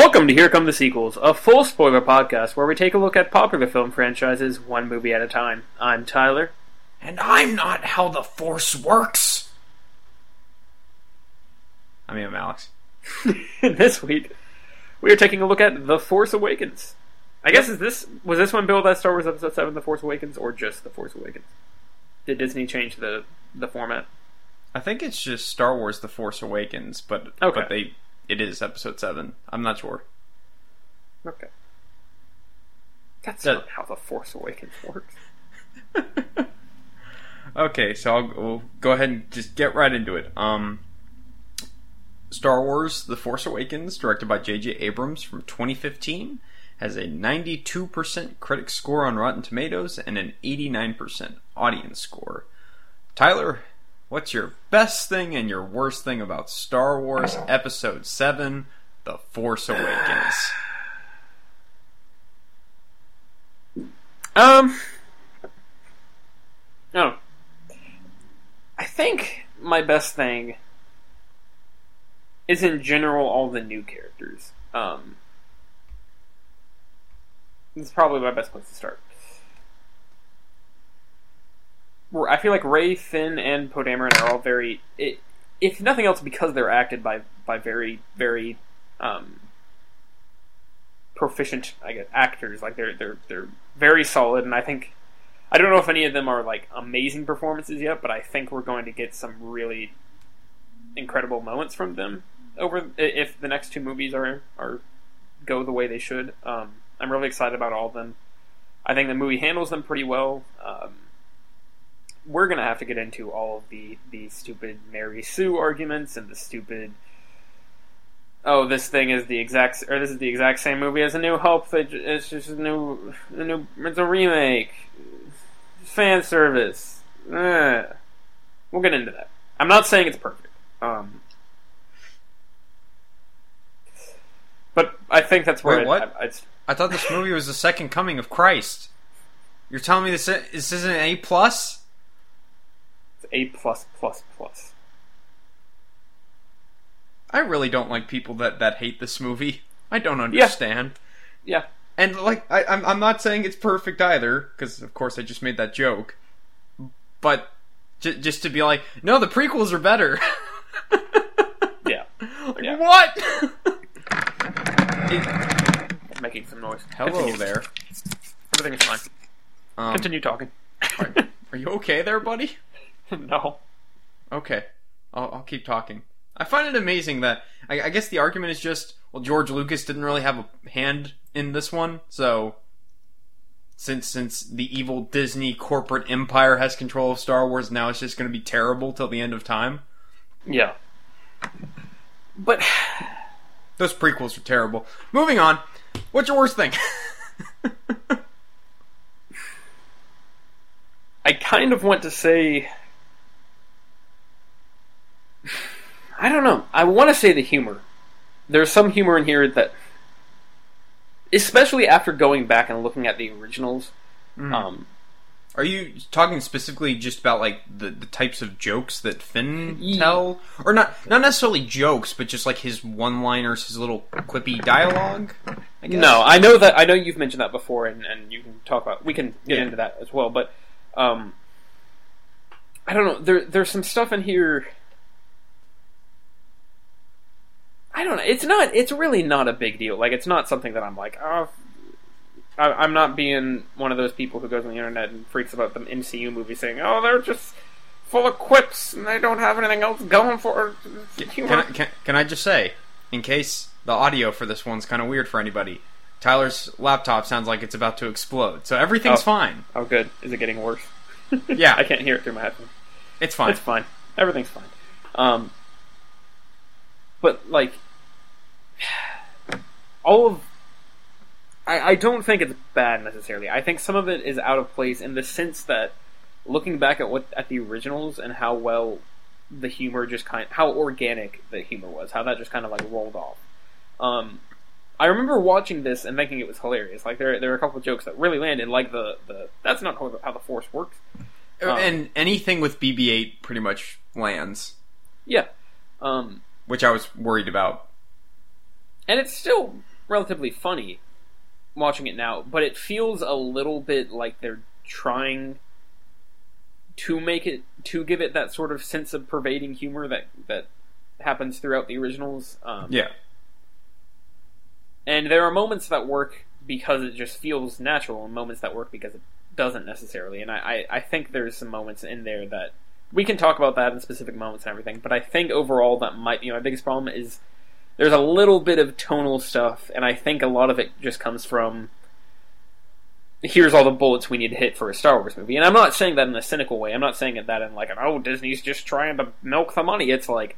Welcome to Here Come the Sequels, a full spoiler podcast where we take a look at popular film franchises one movie at a time. I'm Tyler. And I'm not how the Force works. I mean, I'm Alex. this week, we are taking a look at The Force Awakens. I guess is this was this one billed as Star Wars Episode Seven: The Force Awakens, or just The Force Awakens? Did Disney change the the format? I think it's just Star Wars: The Force Awakens, but Okay. but they it is Episode Seven. I'm not sure. Okay, that's That- not how The Force Awakens works. Okay, so I'll we'll go ahead and just get right into it. Um, Star Wars: The Force Awakens, directed by J.J. Abrams from 2015, has a 92% critic score on Rotten Tomatoes and an 89% audience score. Tyler, what's your best thing and your worst thing about Star Wars Episode 7: The Force Awakens? Um. Oh. I think my best thing is in general all the new characters. Um. It's probably my best place to start. Where I feel like Rey, Finn, and Poe Dameron are all very, i if nothing else, because they're acted by by very very um, proficient, I guess, actors. Like they're they're they're very solid, and I think I don't know if any of them are like amazing performances yet, but I think we're going to get some really incredible moments from them over if the next two movies are are go the way they should. Um, I'm really excited about all of them. I think the movie handles them pretty well. Um, we're gonna have to get into all of the the stupid Mary Sue arguments and the stupid oh, this thing is the exact, or this is the exact same movie as A New Hope. It's just a new, a new, it's a remake, fan service. Eh. We'll get into that. I'm not saying it's perfect, um, but I think that's where Wait, what? I'd, I thought this movie was the second coming of Christ. You're telling me this this isn't an A plus? A plus plus plus. I really don't like people that, that hate this movie. I don't understand. Yeah, And like, I, I'm I'm not saying it's perfect either, because of course I just made that joke. But j- just to be like, no, the prequels are better. yeah. Like, Yeah. What? It- Making some noise. hello Continue. there. Everything is fine. Um, Continue talking. are, are you okay there, buddy? no. Okay, I'll, I'll keep talking. I find it amazing that I, I guess the argument is just well, George Lucas didn't really have a hand in this one, so since since the evil Disney corporate empire has control of Star Wars, now it's just going to be terrible till the end of time. Yeah. But Those prequels are terrible. Moving on. What's your worst thing? I kind of want to say. I don't know. I want to say the humor. There's some humor in here that, especially after going back and looking at the originals, um, Are you talking specifically just about like the, the types of jokes that Finn Ye- tell, or not not necessarily jokes, but just like his one-liners, his little quippy dialogue? I no, I know that I know you've mentioned that before, and, and you can talk about. We can get Yeah. into that as well, but um, I don't know. There there's some stuff in here. I don't know. It's not. It's really not a big deal. Like it's not something that I'm like. Oh, I, I'm not being one of those people who goes on the internet and freaks about the MCU movie, saying, "Oh, they're just full of quips and they don't have anything else going for it." Can I, can, can I just say, in case the audio for this one's kind of weird for anybody, Tyler's laptop sounds like it's about to explode, so everything's Oh. fine. Oh, good. Is it getting worse? Yeah. I can't hear it through my headphones. It's fine. It's fine. Everything's fine. Um, but like, all of, I, I don't think it's bad necessarily. I think some of it is out of place in the sense that looking back at what at the originals and how well the humor just kind, how organic the humor was, how that just kind of like rolled off. Um, I remember watching this and thinking it was hilarious. Like there, there are a couple jokes that really landed, like the the that's not how the, how the force works. Um, and anything with BB-8 pretty much lands, Yeah. Um, which I was worried about. And it's still relatively funny watching it now, but it feels a little bit like they're trying to make it to give it that sort of sense of pervading humor that that happens throughout the originals. Um, Yeah. and there are moments that work because it just feels natural, and moments that work because it doesn't necessarily. And I, I, I think there's some moments in there that we can talk about that in specific moments and everything. But I think overall that might be my biggest problem is there's a little bit of tonal stuff, and I think a lot of it just comes from here's all the bullets we need to hit for a Star Wars movie. And I'm not saying that in a cynical way. I'm not saying it that in like an oh Disney's just trying to milk the money. It's like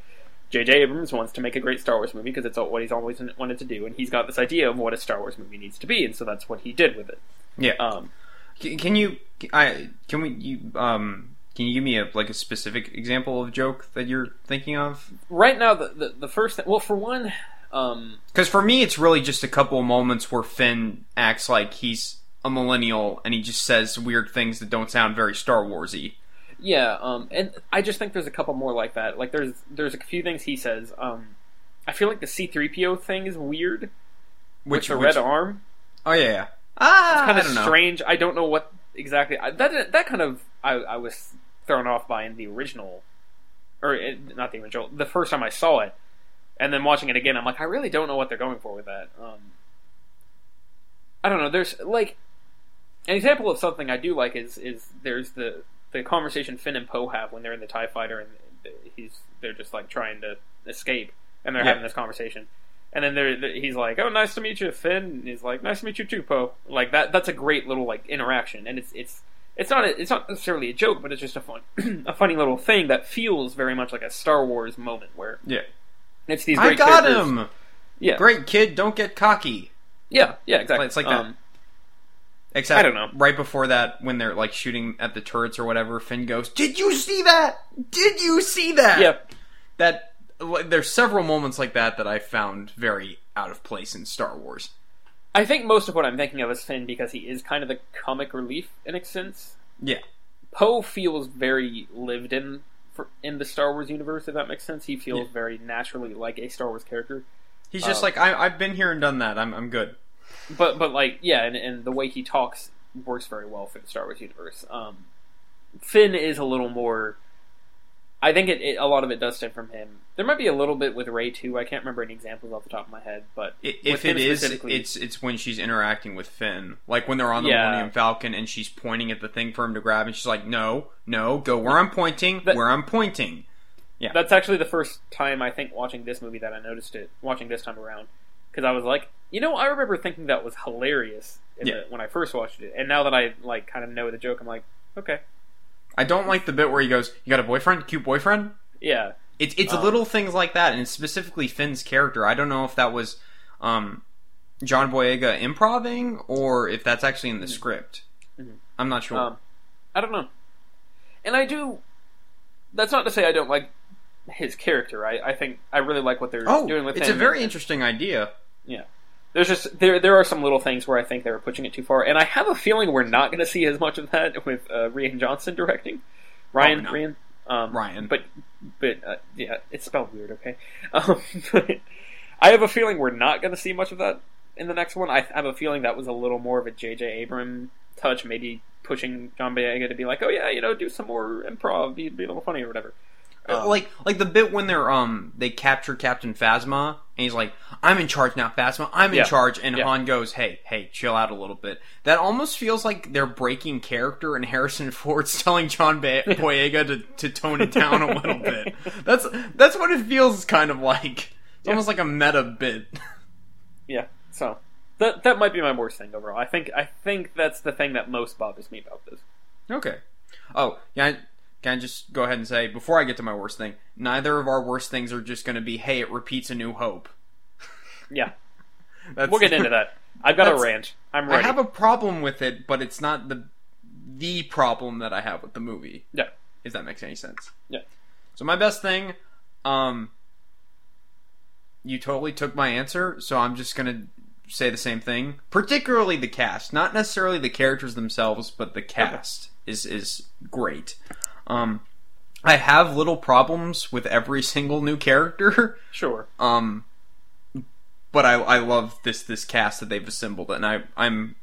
J.J. Abrams wants to make a great Star Wars movie because it's what he's always wanted to do, and he's got this idea of what a Star Wars movie needs to be, and so that's what he did with it. Yeah. Um, Can, can you? I can we? You um. Can you give me a like a specific example of joke that you're thinking of? right now, the the, the first thing, well, for one, um, Because for me, it's really just a couple of moments where Finn acts like he's a millennial and he just says weird things that don't sound very Star Warsy. yeah, um, and I just think there's a couple more like that. Like there's there's a few things he says. Um, I feel like the C-3PO thing is weird Which with the which- red arm. Oh yeah, yeah. Ah, kind of know. strange. I don't know what exactly I, that that kind of I, I was thrown off by in the original, or eh, not the original, the first time I saw it, and then watching it again, I'm like, I really don't know what they're going for with that. Um, I don't know. There's like an example of something I do like is is there's the the conversation Finn and Poe have when they're in the Tie Fighter and he's they're just like trying to escape and they're Yeah. having this conversation. And then they're, they're- he's like, "Oh, nice to meet you, Finn." And he's like, "Nice to meet you too, Poe." Like that. That's a great little like interaction, and it's it's it's not a, it's not necessarily a joke, but it's just a fun a funny little thing that feels very much like a Star Wars moment where Yeah. it's these I got characters- him. Yeah, Great kid, don't get cocky. yeah, yeah, exactly. It's like that. Um, Except I don't know. Right before that, when they're like shooting at the turrets or whatever, Finn goes, "Did you see that? Did you see that?" yeah, That like, there's several moments like that that I found very out of place in Star Wars. I think most of what I'm thinking of is Finn because he is kind of the comic relief in a sense. Yeah. Poe feels very lived in for, in the Star Wars universe. If that makes sense, he feels Yeah. very naturally like a Star Wars character. He's just Uh, like I, I've been here and done that. I'm I'm good. But but like yeah, and, and the way he talks works very well for the Star Wars universe. Um, Finn is a little more. I think it, it a lot of it does stem from him. There might be a little bit with Rey too. I can't remember any examples off the top of my head, but If it is, it's it's when she's interacting with Finn, like when they're on the Yeah. Millennium Falcon and she's pointing at the thing for him to grab, and she's like, "No, no, go where I'm pointing, That- where I'm pointing." Yeah, that's actually the first time I think watching this movie that I noticed it. Watching this time around, because I was like, you know, I remember thinking that was hilarious in Yeah. the, when I first watched it, and now that I like kind of know the joke, I'm like, okay, I don't like the bit where he goes, "You got a boyfriend? Cute boyfriend?" yeah, It's it's Um, little things like that, and specifically Finn's character. I don't know if that was um, John Boyega improving or if that's actually in the script. Mhm. I'm not sure. Um, I don't know. And I do. That's not to say I don't like his character. I, I think I really like what they're oh, doing with him. it's him. a very And- interesting idea. There's just there there are some little things where I think they were pushing it too far, and I have a feeling we're not going to see as much of that with uh, Rian Johnson directing. Ryan, Oh. Rian, um, Ryan. but but uh, yeah, it's spelled weird. Okay, um, but I have a feeling we're not going to see much of that in the next one. I have a feeling that was a little more of a J.J. Abram touch, maybe pushing John Boyega to be like, oh yeah, you know, do some more improv, be, be a little funny or whatever. Um, like like the bit when they're um they capture Captain Phasma and he's like I'm in charge now Phasma I'm in Yeah. charge and Yeah. Han goes hey hey chill out a little bit that almost feels like they're breaking character and Harrison Ford's telling John ba- Boyega to, to tone it down a little bit that's that's what it feels kind of like it's Yeah. almost like a meta bit yeah, so that that might be my worst thing overall. I think I think that's the thing that most bothers me about this. okay oh yeah can I just go ahead and say before I get to my worst thing neither of our worst things are just going to be hey it repeats a new hope Yeah, that's we'll get into that. I've got a rant. I'm ready. I have a problem with it, but it's not the the problem that I have with the movie. Yeah. If that makes any sense. Yeah. So my best thing, um you totally took my answer, so I'm just gonna say the same thing. Particularly the cast. Not necessarily the characters themselves, but the cast is is great. Um I have little problems with every single new character. Sure. Um, but I I love this this cast that they've assembled, and I I'm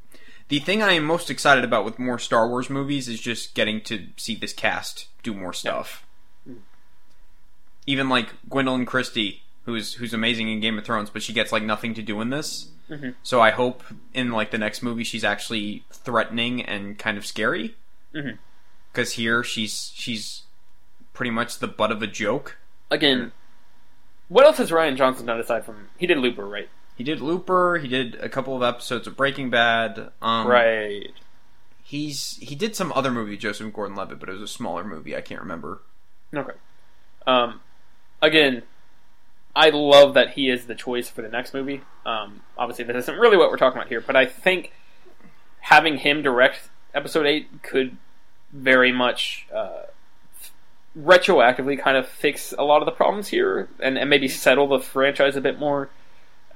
the thing I am most excited about with more Star Wars movies is just getting to see this cast do more stuff. Even like Gwendoline Christie, who's who's amazing in Game of Thrones, but she gets like nothing to do in this. Mhm. So I hope in like the next movie she's actually threatening and kind of scary. Mhm. Because here she's she's pretty much the butt of a joke. Again, what else has Rian Johnson done aside from he did Looper, right? He did Looper. He did a couple of episodes of Breaking Bad. Um, right. He's he did some other movie, Joseph Gordon-Levitt, but it was a smaller movie. I can't remember. Okay. Um, again, I love that he is the choice for the next movie. Um, obviously, this isn't really what we're talking about here, but I think having him direct episode eight could very much uh, retroactively kind of fix a lot of the problems here, and, and maybe settle the franchise a bit more.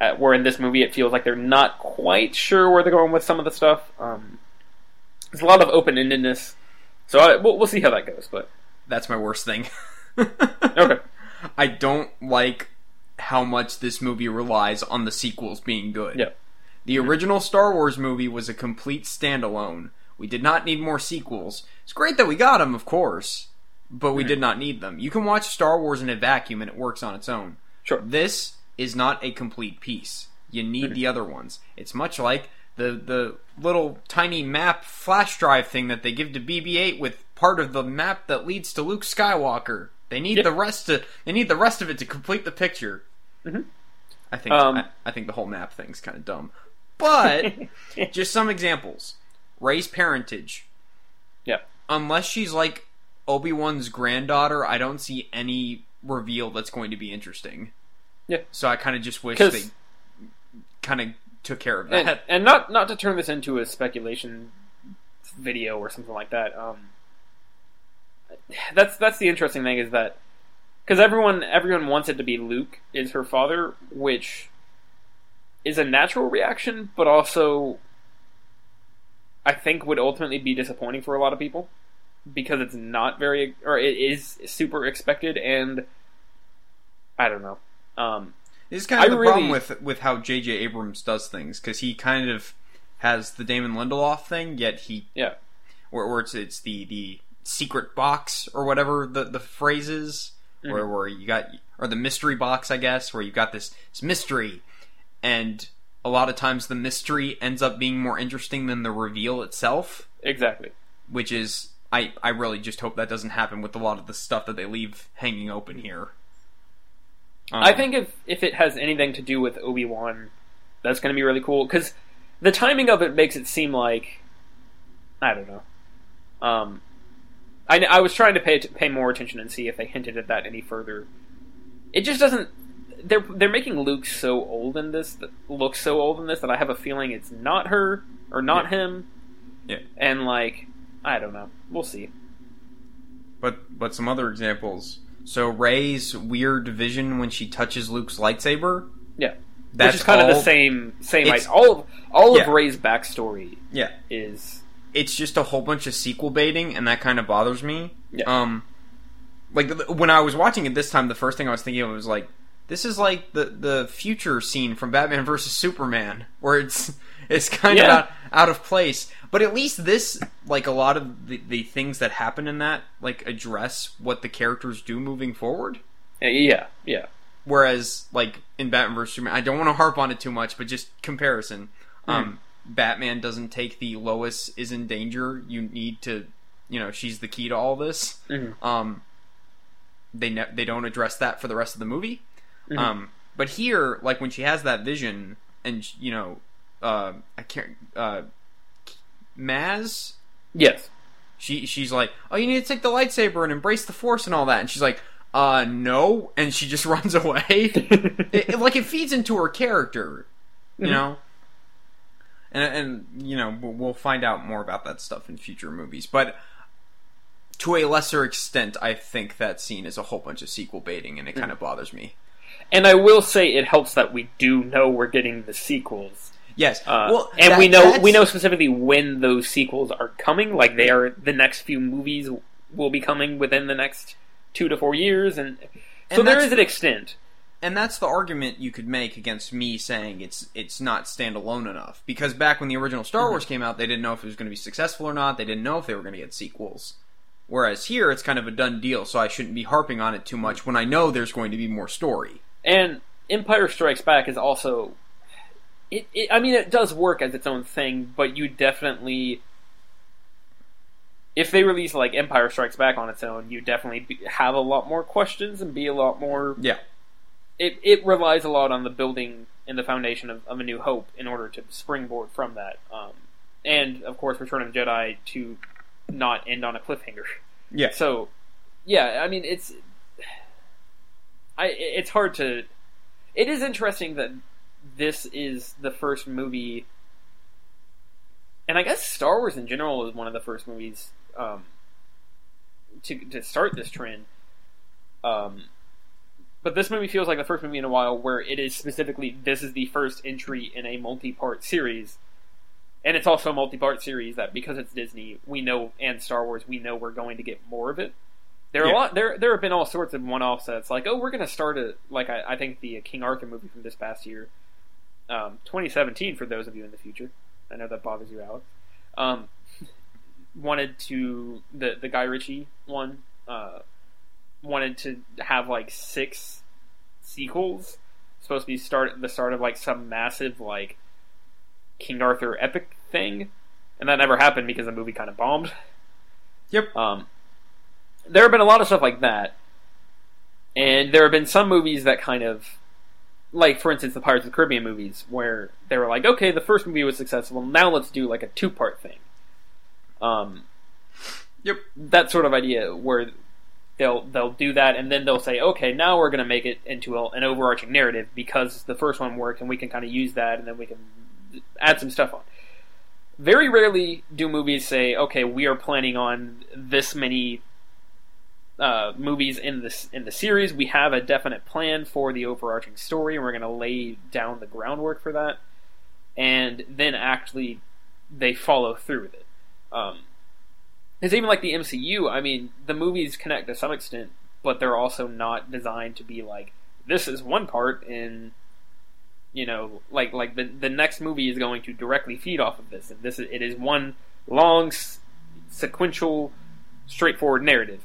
Uh, where in this movie it feels like they're not quite sure where they're going with some of the stuff. Um, there's a lot of open endedness, so I, we'll, we'll see how that goes. But That's my worst thing. okay. I don't like how much this movie relies on the sequels being good. Yeah. The original Star Wars movie was a complete standalone. We did not need more sequels. It's great that we got them, of course, but we Mhm. did not need them. You can watch Star Wars in a vacuum and it works on its own. Sure. This is not a complete piece. You need Mhm. the other ones. It's much like the the little tiny map flash drive thing that they give to BB-8 with part of the map that leads to Luke Skywalker. They need Yep. the rest to they need the rest of it to complete the picture. Mhm. I think Um, I, I think the whole map thing's kind of dumb. But just some examples. Rey's parentage. Yeah. Unless she's like Obi-Wan's granddaughter, I don't see any reveal that's going to be interesting. Yeah. So I kind of just wish they kind of took care of that. and, and not not to turn this into a speculation video or something like that. Um, that's that's the interesting thing is that because everyone everyone wants it to be Luke is her father, which is a natural reaction, but also I think would ultimately be disappointing for a lot of people because it's not very or it is super expected and I don't know. Um, This is kind of I the problem with with how J.J. Abrams does things because he kind of has the Damon Lindelof thing, yet he yeah, where, where it's it's the the secret box or whatever the the phrase is, where where you got or the mystery box, I guess, where you've got this, this mystery, and a lot of times the mystery ends up being more interesting than the reveal itself, exactly. which is. I, I really just hope that doesn't happen with a lot of the stuff that they leave hanging open here. Um, I think if if it has anything to do with Obi Wan, that's going to be really cool because the timing of it makes it seem like I don't know. Um, I I was trying to pay pay more attention and see if they hinted at that any further. It just doesn't. They're they're making Luke so old in this, that look so old in this that I have a feeling it's not her or not him. Yeah. And like, I don't know. We'll see. But but some other examples. So Rey's weird vision when she touches Luke's lightsaber. Yeah. That's Which is kind of the same same. Like, all of all Yeah. of Rey's backstory Yeah, is it's just a whole bunch of sequel baiting, and that kind of bothers me. Yeah. Um, like when I was watching it this time, the first thing I was thinking of was like, this is like the the future scene from Batman versus Superman, where it's it's kind of out, out of place. But at least this, like a lot of the, the things that happen in that, like address what the characters do moving forward. yeah, yeah. Whereas, like in Batman vs Superman, I don't want to harp on it too much, but just comparison. Um, Batman doesn't take the Lois is in danger. You need to, you know, she's the key to all this. Mhm. Um, they ne- they don't address that for the rest of the movie. Mhm. Um, but here, like when she has that vision, and you know, uh, I can't, uh, Maz, Yes. she she's like, "Oh, you need to take the lightsaber and embrace the force and all that." And she's like, "Uh, no," and she just runs away. it, it- like it feeds into her character, you Mhm. know. And and you know we'll, we'll find out more about that stuff in future movies, but to a lesser extent, I think that scene is a whole bunch of sequel baiting, and it kind of bothers me. And I will say it helps that we do know we're getting the sequels. Yes, Uh, well, and that- we know that's- we know specifically when those sequels are coming. Like they are the next few movies will be coming within the next two to four years, and so And there is an extent. and that's the argument you could make against me saying it's it's not standalone enough because back when the original Star Wars came out, they didn't know if it was going to be successful or not. They didn't know if they were going to get sequels. Whereas here, it's kind of a done deal, so I shouldn't be harping on it too much when I know there's going to be more story. And Empire Strikes Back is also. It, it, I mean, it does work as its own thing, but you definitely. If they release like Empire Strikes Back on its own, you definitely be, have a lot more questions and be a lot more. Yeah. It it relies a lot on the building and the foundation of, of A New Hope in order to springboard from that. Um, and of course, Return of the Jedi to not end on a cliffhanger. Yeah. So, yeah, I mean, it's I it's hard to. It is interesting that this is the first movie, and I guess Star Wars in general is one of the first movies um, to to start this trend. Um, but this movie feels like the first movie in a while where it is specifically this is the first entry in a multi-part series and it's also a multi-part series that because it's Disney, we know and Star Wars, we know we're going to get more of it. There are Yeah. a lot. There there have been all sorts of one-offs that's like, oh, we're going to start a like I, I think the King Arthur movie from this past year, um, 2017 for those of you in the future. I know that bothers you, Alex. Um, wanted to the the Guy Ritchie one uh, wanted to have like six sequels. Supposed to be start the start of like some massive like King Arthur epic thing, and that never happened because the movie kind of bombed. Yep. Um, there have been a lot of stuff like that, and there have been some movies that kind of, like for instance, the Pirates of the Caribbean movies, where they were like, okay, the first movie was successful, now let's do like a two part thing. Um, Yep. that sort of idea where they'll they'll do that and then they'll say okay now we're going to make it into a, an overarching narrative because the first one worked and we can kind of use that and then we can add some stuff on very rarely do movies say okay we are planning on this many uh, movies in this in the series. We have a definite plan for the overarching story and we're going to lay down the groundwork for that. And then actually they follow through with it. Um, it's even like the MCU. I mean, the movies connect to some extent, but they're also not designed to be like this is one part in you know like like the the next movie is going to directly feed off of this. And this is, it is one long s- sequential straightforward narrative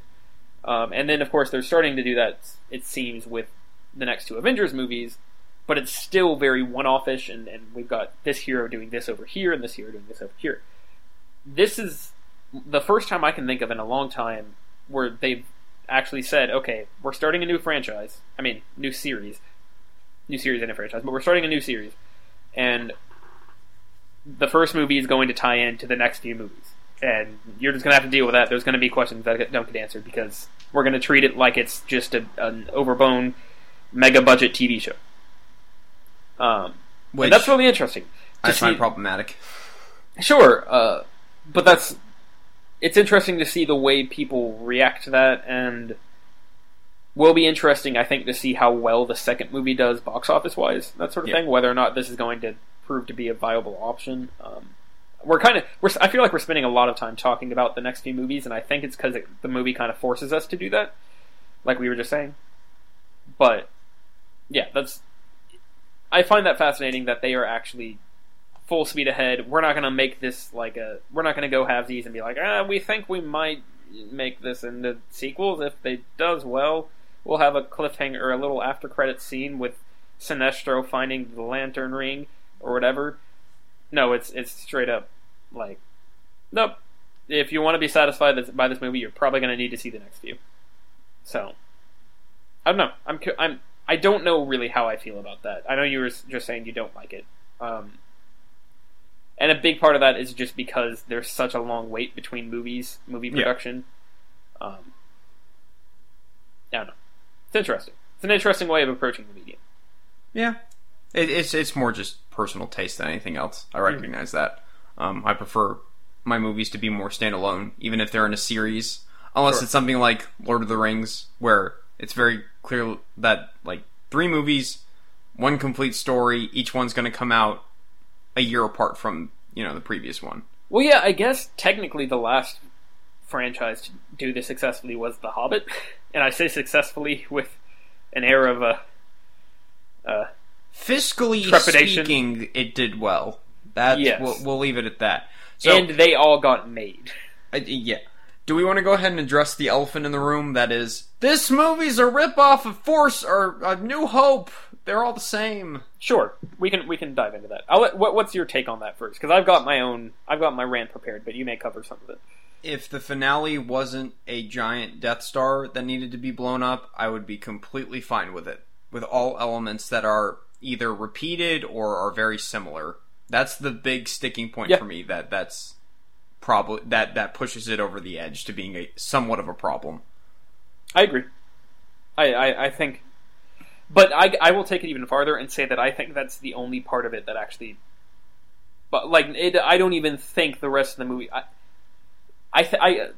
um, and then of course they're starting to do that it seems with the next two avengers movies but it's still very one-offish and, and we've got this hero doing this over here and this hero doing this over here this is the first time I can think of in a long time where they've actually said, okay, we're starting a new franchise. I mean, new series. New series and a franchise, but we're starting a new series. And the first movie is going to tie in to the next few movies. And you're just going to have to deal with that. There's going to be questions that don't get answered because we're going to treat it like it's just a, an overblown, mega budget TV show. Um, Which and that's really interesting. I find see- problematic. Sure, uh, but that's it's interesting to see the way people react to that, and will be interesting, I think, to see how well the second movie does box office wise, that sort of Yeah. thing. Whether or not this is going to prove to be a viable option. Um, we're kind of we're I feel like we're spending a lot of time talking about the next few movies, and I think it's because it, the movie kind of forces us to do that, like we were just saying. But yeah, that's I find that fascinating that they are actually full speed ahead. We're not going to make this like a. We're not going to go have these and be like, ah, we think we might make this into sequels. If they does well, we'll have a cliffhanger or a little after credit scene with Sinestro finding the lantern ring or whatever. No, it's it's straight up like, nope. If you want to be satisfied by this movie, you're probably going to need to see the next few. So, I don't know. I'm I'm I don't know really how I feel about that. I know you were just saying you don't like it. Um, and a big part of that is just because there's such a long wait between movies, movie Yeah. production. Um, I don't know. It's interesting. It's an interesting way of approaching the medium. Yeah, it, it's it's more just personal taste than anything else. I recognize that. Um, I prefer my movies to be more standalone, even if they're in a series. Unless Sure. it's something like Lord of the Rings, where it's very clear that like three movies, one complete story, each one's going to come out a year apart from you know the previous one. Well, yeah, I guess technically the last franchise to do this successfully was The Hobbit, and I say successfully with an air of a uh, Fiscally Trepidation. speaking, it did well. That's Yes. we'll, we'll leave it at that. So, and they all got made. Uh, yeah. Do we want to go ahead and address the elephant in the room? That is, this movie's a ripoff of Force or A New Hope. They're all the same. Sure, we can we can dive into that. I'll let, what, what's your take on that first? Because I've got my own, I've got my rant prepared, but you may cover some of it. If the finale wasn't a giant Death Star that needed to be blown up, I would be completely fine with it. With all elements that are either repeated or are very similar. That's the big sticking point Yeah. for me. That that's probably that that pushes it over the edge to being a somewhat of a problem. I agree. I, I, I think, but I, I will take it even farther and say that I think that's the only part of it that actually, but like it, I don't even think the rest of the movie. I, I, th- I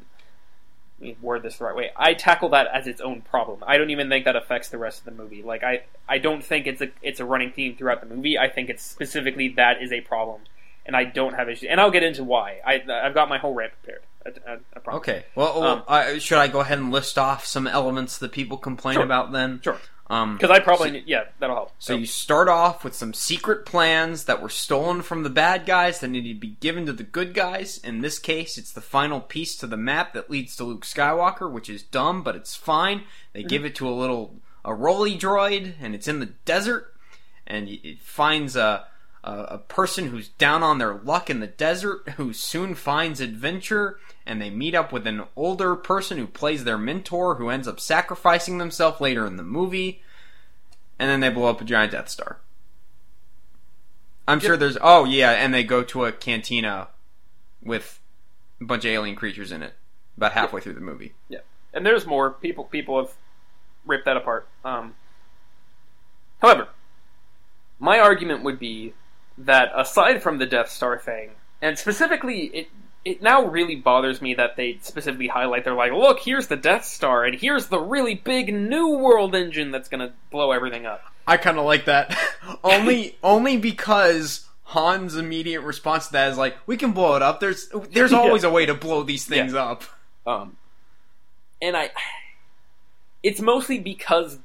word this the right way. I tackle that as its own problem. I don't even think that affects the rest of the movie. Like I, I don't think it's a it's a running theme throughout the movie. I think it's specifically that is a problem, and I don't have issues. And I'll get into why. I I've got my whole rant prepared. I, I. Okay. Well, well, Um, I, should I go ahead and list off some elements that people complain Sure. about then? Sure. Um, Because I probably yeah that'll help. So you start off with some secret plans that were stolen from the bad guys that need to be given to the good guys. In this case, it's the final piece to the map that leads to Luke Skywalker, which is dumb, but it's fine. They give it to a little a rolly droid, and it's in the desert, and it finds a, a a person who's down on their luck in the desert, who soon finds adventure, and they meet up with an older person who plays their mentor, who ends up sacrificing themselves later in the movie and then they blow up a giant Death Star. I'm sure there's. Oh yeah, and they go to a cantina with a bunch of alien creatures in it. About halfway through the movie. Yeah, and there's more people. People have ripped that apart. Um, however, my argument would be that aside from the Death Star thing, and specifically, it it now really bothers me that they specifically highlight. They're like, look, here's the Death Star, and here's the really big New World engine that's gonna blow everything up. I kind of like that. only, only because Han's immediate response to that is like, "We can blow it up. There's, there's Yeah. always a way to blow these things up." Um, and I, it's mostly because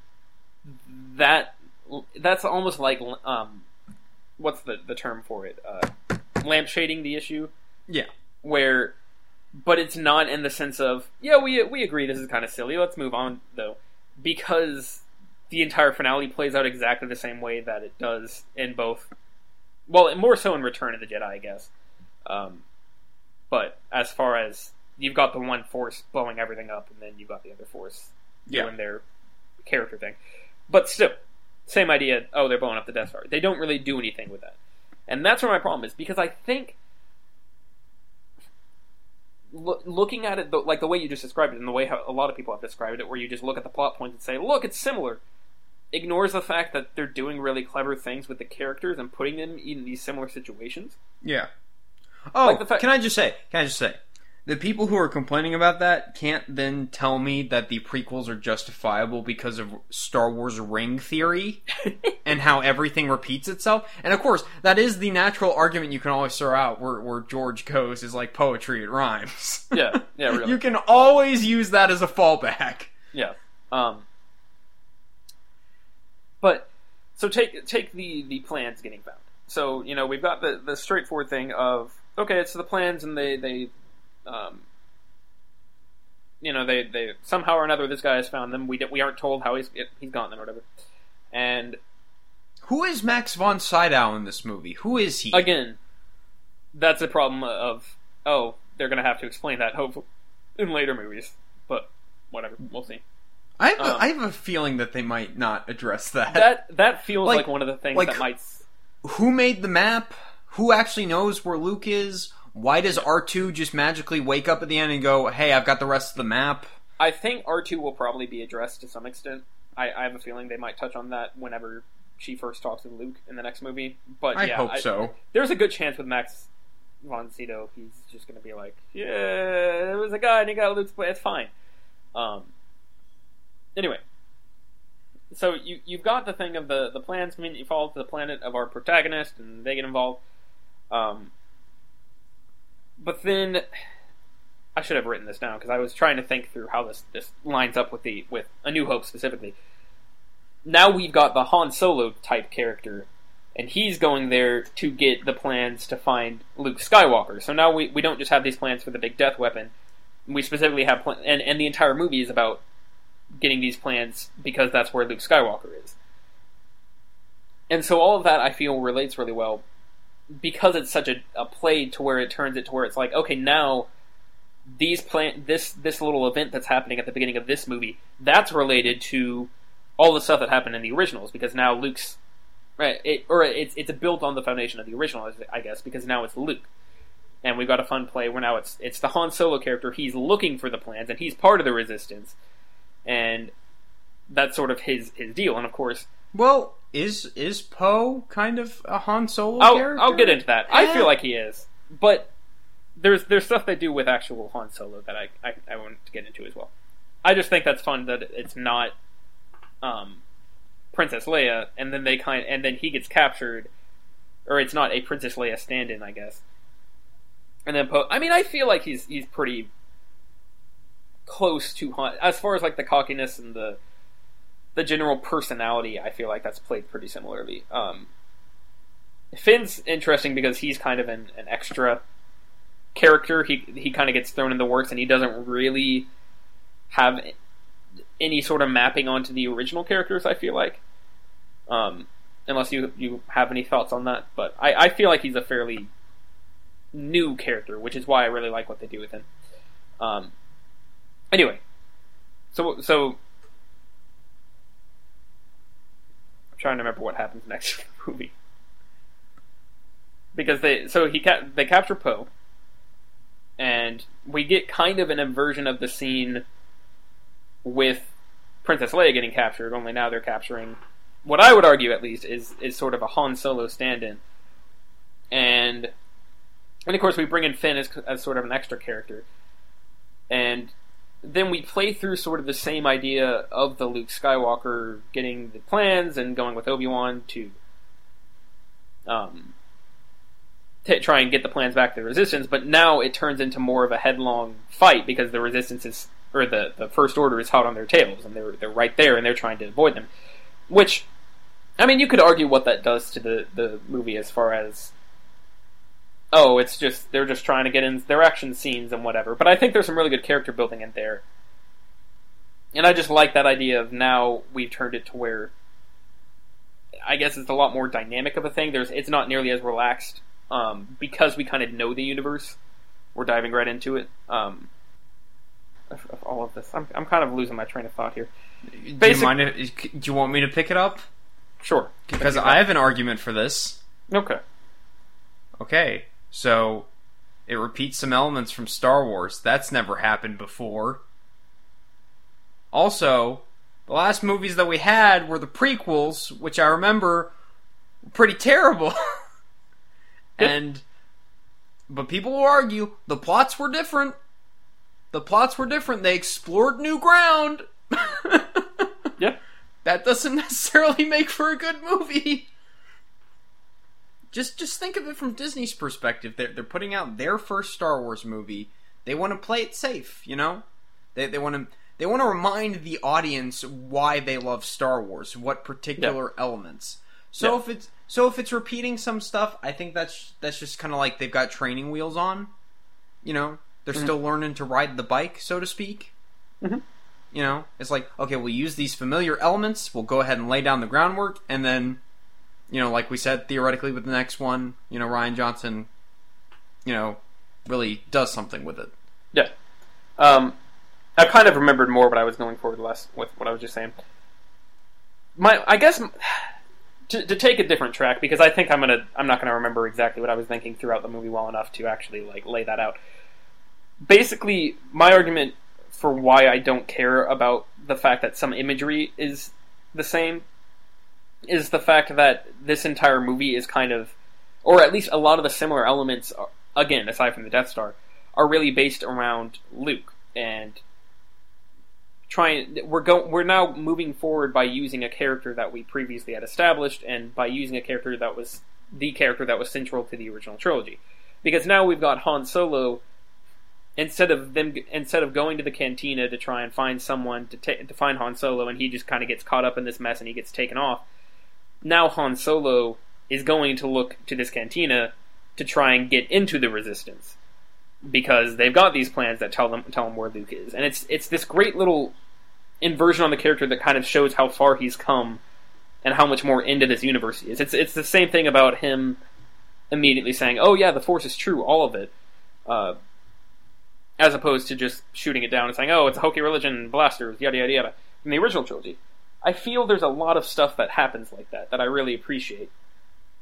that that's almost like um, what's the the term for it? Uh, lamp shading the issue. Yeah. Where, but it's not in the sense of yeah we we agree this is kind of silly. Let's move on though, because the entire finale plays out exactly the same way that it does in both. Well, more so in Return of the Jedi, I guess. Um, but as far as you've got the one force blowing everything up, and then you've got the other force Yeah. doing their character thing. But still, same idea. Oh, they're blowing up the Death Star. They don't really do anything with that, and that's where my problem is because I think. Loo- Looking at it the, like the way you just described it, and the way how a lot of people have described it, where you just look at the plot points and say, "Look, it's similar," ignores the fact that they're doing really clever things with the characters and putting them in these similar situations. Yeah. Oh, Like fact- can I just say? Can I just say? The people who are complaining about that can't then tell me that the prequels are justifiable because of Star Wars ring theory and how everything repeats itself. And of course, that is the natural argument you can always throw out where, where George goes is like poetry, it rhymes. Yeah, yeah, really. you can always use that as a fallback. Yeah. Um, but so take take the the plans getting found. So you know we've got the the straightforward thing of okay, it's the plans, and they they um, you know they they somehow or another this guy has found them. We we aren't told how he's he's gotten them or whatever. And Who is Max von Sydow in this movie? Who is he? again, that's a problem of oh they're gonna have to explain that hopefully in later movies. But whatever, we'll see. I have, um, a, I have a feeling that they might not address that. That that feels Like- like, one of the things like- that might. who made the map? Who actually knows where Luke is? Why does R2 just magically wake up at the end and go, hey, I've got the rest of the map? I think R two will probably be addressed to some extent. I, I have a feeling they might touch on that whenever she first talks to Luke in the next movie. But I yeah, hope so. There's a good chance with Max von Sydow, he's just going to be like, "Yeah, there was a guy and he got Luke's play. It's fine." Um. Anyway, so you you've got the thing of the the plans. I mean, you fall to the planet of our protagonist, and they get involved. Um. But then I should have written this down because I was trying to think through how this this lines up with the with A New Hope specifically. now we've got the Han Solo type character, and he's going there to get the plans to find Luke Skywalker. So now we, we don't just have these plans for the big death weapon. We specifically have pl- and and the entire movie is about getting these plans because that's where Luke Skywalker is. And so all of that I feel relates really well because it's such a, a play to where it turns it to where it's like, okay, now these plan this this little event that's happening at the beginning of this movie, that's related to all the stuff that happened in the originals because now Luke's right it, or it's it's built on the foundation of the original I guess because now it's Luke. And we've got a fun play where now it's it's the Han Solo character he's looking for the plans and he's part of the resistance and that's sort of his his deal. And of course well is is Poe kind of a Han Solo I'll, character? I'll get into that. Eh. I feel like he is, but there's there's stuff they do with actual Han Solo that I, I I want to get into as well. I just think that's fun that it's not um, Princess Leia, and then they kind and then he gets captured, or it's not a Princess Leia stand-in, I guess. And then Poe. I mean, I feel like he's he's pretty close to Han as far as like the cockiness and the the general personality, I feel like that's played pretty similarly. Um, Finn's interesting because he's kind of an, an extra character. He he kind of gets thrown in the works, and he doesn't really have any sort of mapping onto the original characters. I feel like, um, unless you you have any thoughts on that, but I, I feel like he's a fairly new character, which is why I really like what they do with him. Um, anyway, so so I'm trying to remember what happens next in the movie. Because they so he ca- they capture Poe, and we get kind of an inversion of the scene with Princess Leia getting captured. Only now they're capturing what I would argue, at least, is is sort of a Han Solo stand-in, and and of course we bring in Finn as, as sort of an extra character, and then we play through sort of the same idea of the Luke Skywalker getting the plans and going with Obi Wan to um, to try and get the plans back to the Resistance. But now it turns into more of a headlong fight because the Resistance is or the the First Order is hot on their tails and they're they're right there and they're trying to avoid them. Which, I mean, you could argue what that does to the the movie as far as oh, it's just they're just trying to get in their action scenes and whatever. But I think there's some really good character building in there, and I just like that idea of now we've turned it to where I guess it's a lot more dynamic of a thing. There's it's not nearly as relaxed um, because we kind of know the universe. We're diving right into it. Um, of, of all of this, I'm I'm kind of losing my train of thought here. Do you mind? If, do you want me to pick it up? Sure, Because I have an argument for this. okay. Okay, so it repeats some elements from Star Wars. That's never happened before. Also, the last movies that we had were the prequels, which I remember were pretty terrible. And but people will argue the plots were different. The plots were different. They explored new ground. Yeah. That doesn't necessarily make for a good movie. Just just think of it from Disney's perspective. They're they're putting out their first Star Wars movie. They want to play it safe, you know. They they want to they want to remind the audience why they love Star Wars, what particular elements. So Yeah. if it's so if it's repeating some stuff, I think that's that's just kind of like they've got training wheels on. You know, they're still learning to ride the bike, so to speak. Mhm. You know, it's like okay, we'll use these familiar elements. We'll go ahead and lay down the groundwork, and then, you know, like we said, theoretically with the next one, you know, Rian Johnson, you know, really does something with it. Yeah. Um, I kind of remembered more what I was going for with less with what I was just saying. My, I guess, to, to take a different track because I think I'm gonna, I'm not gonna remember exactly what I was thinking throughout the movie well enough to actually like lay that out. Basically, my argument for why I don't care about the fact that some imagery is the same is the fact that this entire movie is kind of, or at least a lot of the similar elements, are, again, aside from the Death Star, are really based around Luke and trying. We're go, We're now moving forward by using a character that we previously had established, and by using a character that was the character that was central to the original trilogy. Because now we've got Han Solo instead of them instead of going to the cantina to try and find someone to ta- to find Han Solo, and he just kind of gets caught up in this mess and he gets taken off. Now Han Solo is going to look to this cantina to try and get into the Resistance because they've got these plans that tell them tell him where Luke is, and it's it's this great little inversion on the character that kind of shows how far he's come and how much more into this universe he is. It's it's the same thing about him immediately saying, "Oh yeah, the Force is true, all of it," uh, as opposed to just shooting it down and saying, "Oh, it's a hokey religion, blasters, yada yada yada." In the original trilogy, I feel there's a lot of stuff that happens like that that I really appreciate.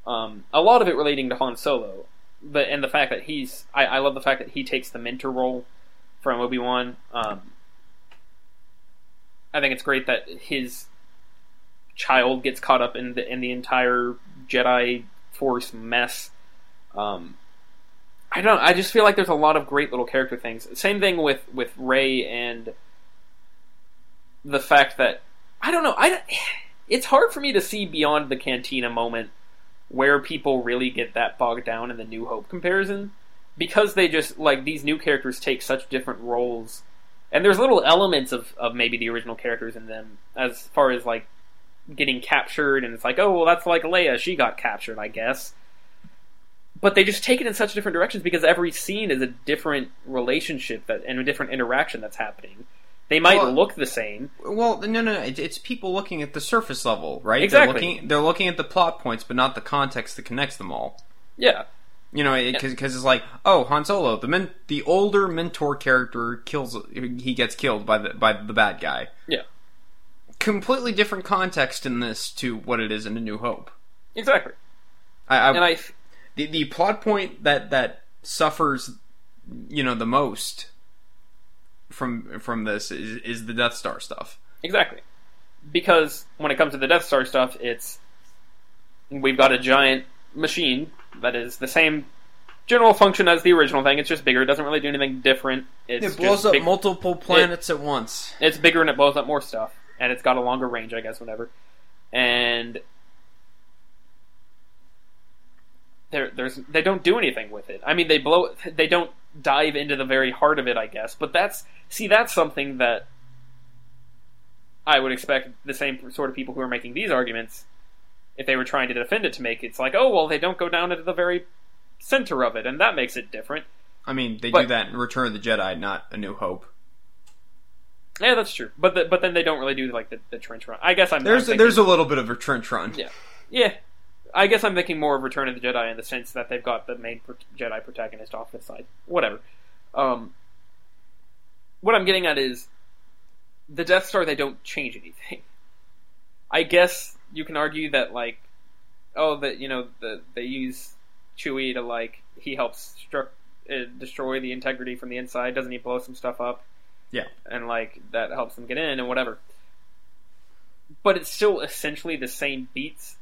Um, a lot of it relating to Han Solo, but and the fact that he's I, I love the fact that he takes the mentor role from Obi Wan. Um, I think it's great that his child gets caught up in the in the entire Jedi Force mess. Um, I don't. I just feel like there's a lot of great little character things. Same thing with with Rey and the fact that I don't know. I it's hard for me to see beyond the Cantina moment where people really get that bogged down in the New Hope comparison because they just like these new characters take such different roles. And there's little elements of, of maybe the original characters in them as far as like getting captured and it's like oh well that's like Leia. She got captured I guess. But they just take it in such different directions because every scene is a different relationship that and a different interaction that's happening they might Well- look the same Well, no, no, no. It, it's people looking at the surface level, right? Exactly. They're looking, they're looking at the plot points, but not the context that connects them all. yeah You know, because it's like, oh, Han Solo, the men, the older mentor character kills, he gets killed by the by the bad guy. yeah Completely different context in this to what it is in A New Hope. exactly I, I, and I the the plot point that that suffers, you know, the most from from this is is the Death Star stuff. Exactly. Because when it comes to the Death Star stuff, it's we've got a giant machine that is the same general function as the original thing. It's just bigger. It doesn't really do anything different. It's It blows just up big- multiple planets at once. It's bigger and it blows up more stuff, and it's got a longer range, I guess, whatever. And there, there's they don't do anything with it. I mean, they blow, they don't dive into the very heart of it, I guess. But that's see, that's something that I would expect the same sort of people who are making these arguments, if they were trying to defend it, to make it's like, oh well, they don't go down into the very center of it, and that makes it different. I mean, they do that in Return of the Jedi, not A New Hope. Yeah, that's true. But the, but then they don't really do like the, the trench run. I guess I'm There's I'm thinking- there's a little bit of a trench run. Yeah. Yeah. I guess I'm thinking more of Return of the Jedi in the sense that they've got the main pro- Jedi protagonist off this side. Whatever. Um, what I'm getting at is the Death Star. They don't change anything. I guess you can argue that like, oh, that you know, the they use Chewie to like he helps struck, uh, destroy the integrity from the inside. Doesn't he blow some stuff up? Yeah. And like that helps them get in and whatever. But it's still essentially the same beats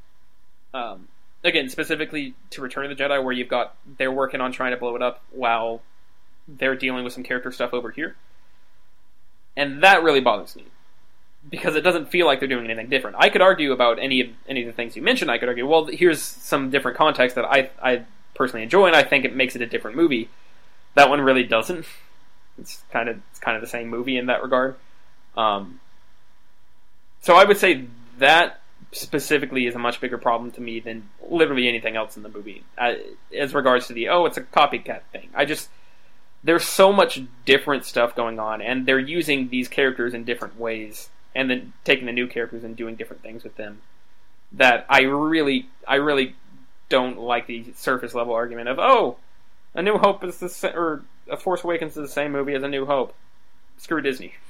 um, again, specifically to Return of the Jedi, where you've got they're working on trying to blow it up while they're dealing with some character stuff over here, and that really bothers me because it doesn't feel like they're doing anything different. I could argue about any of any of the things you mentioned. I could argue, well, here's some different context that I I personally enjoy, and I think it makes it a different movie. That one really doesn't. It's kind of it's kind of the same movie in that regard. Um, so I would say that specifically is a much bigger problem to me than literally anything else in the movie. Uh, as regards to the oh, it's a copycat thing. I just there's so much different stuff going on, and they're using these characters in different ways, and then taking the new characters and doing different things with them. That I really, I really don't like the surface level argument of oh, A New Hope is the sa- or A Force Awakens is the same movie as A New Hope. Screw Disney.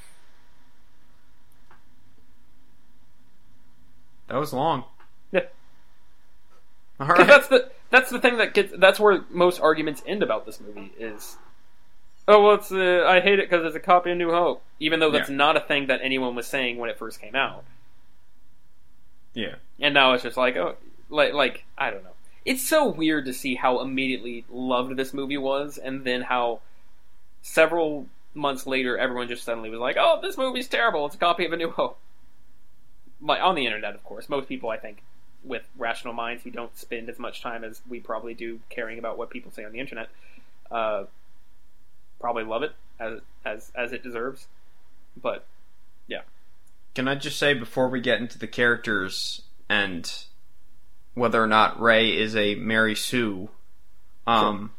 That was long. Yeah. All right. that's the that's the thing that gets that's where most arguments end about this movie is oh well it's uh, I hate it because it's a copy of New Hope even though that's Yeah. not a thing that anyone was saying when it first came out Yeah. and now it's just like oh like like I don't know it's so weird to see how immediately loved this movie was and then how several months later everyone just suddenly was like oh this movie's terrible it's a copy of A New Hope like on the internet of course most people I think with rational minds who don't spend as much time as we probably do caring about what people say on the internet uh, probably love it as as as it deserves. But yeah. Can I just say before we get into the characters and whether or not Rey is a Mary Sue, um,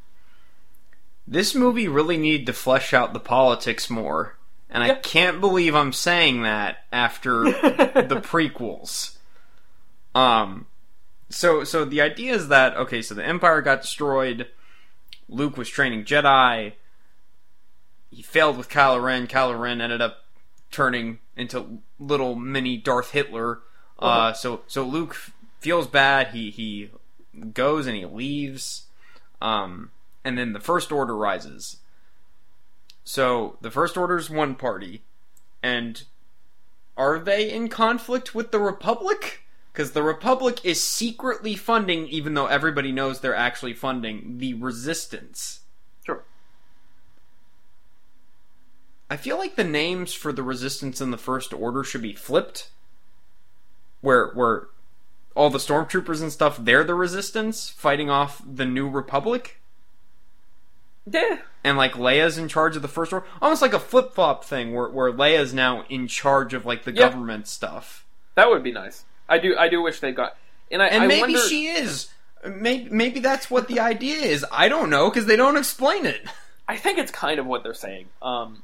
this movie really needed to flesh out the politics more, and I can't believe I'm saying that after the prequels. Um, so so the idea is that okay, so the Empire got destroyed. Luke was training Jedi. He failed with Kylo Ren. Kylo Ren ended up turning into little mini Darth Hitler. Uh, Uh-huh. so so Luke feels bad. He he goes and he leaves. Um, and then the First Order rises. So the First Order is one party, and are they in conflict with the Republic? Because the Republic is secretly funding, even though everybody knows they're actually funding the Resistance. sure. I feel like the names for the Resistance and the First Order should be flipped. Where where all the stormtroopers and stuff, they're the Resistance fighting off the New Republic, Yeah. and like Leia's in charge of the First Order, almost like a flip flop thing where where Leia's now in charge of like the Yeah. government stuff. That would be nice. I do. I do wish they got. And I, And I maybe wonder, she is. Maybe maybe that's what the idea is. I don't know because they don't explain it. I think it's kind of what they're saying. Um,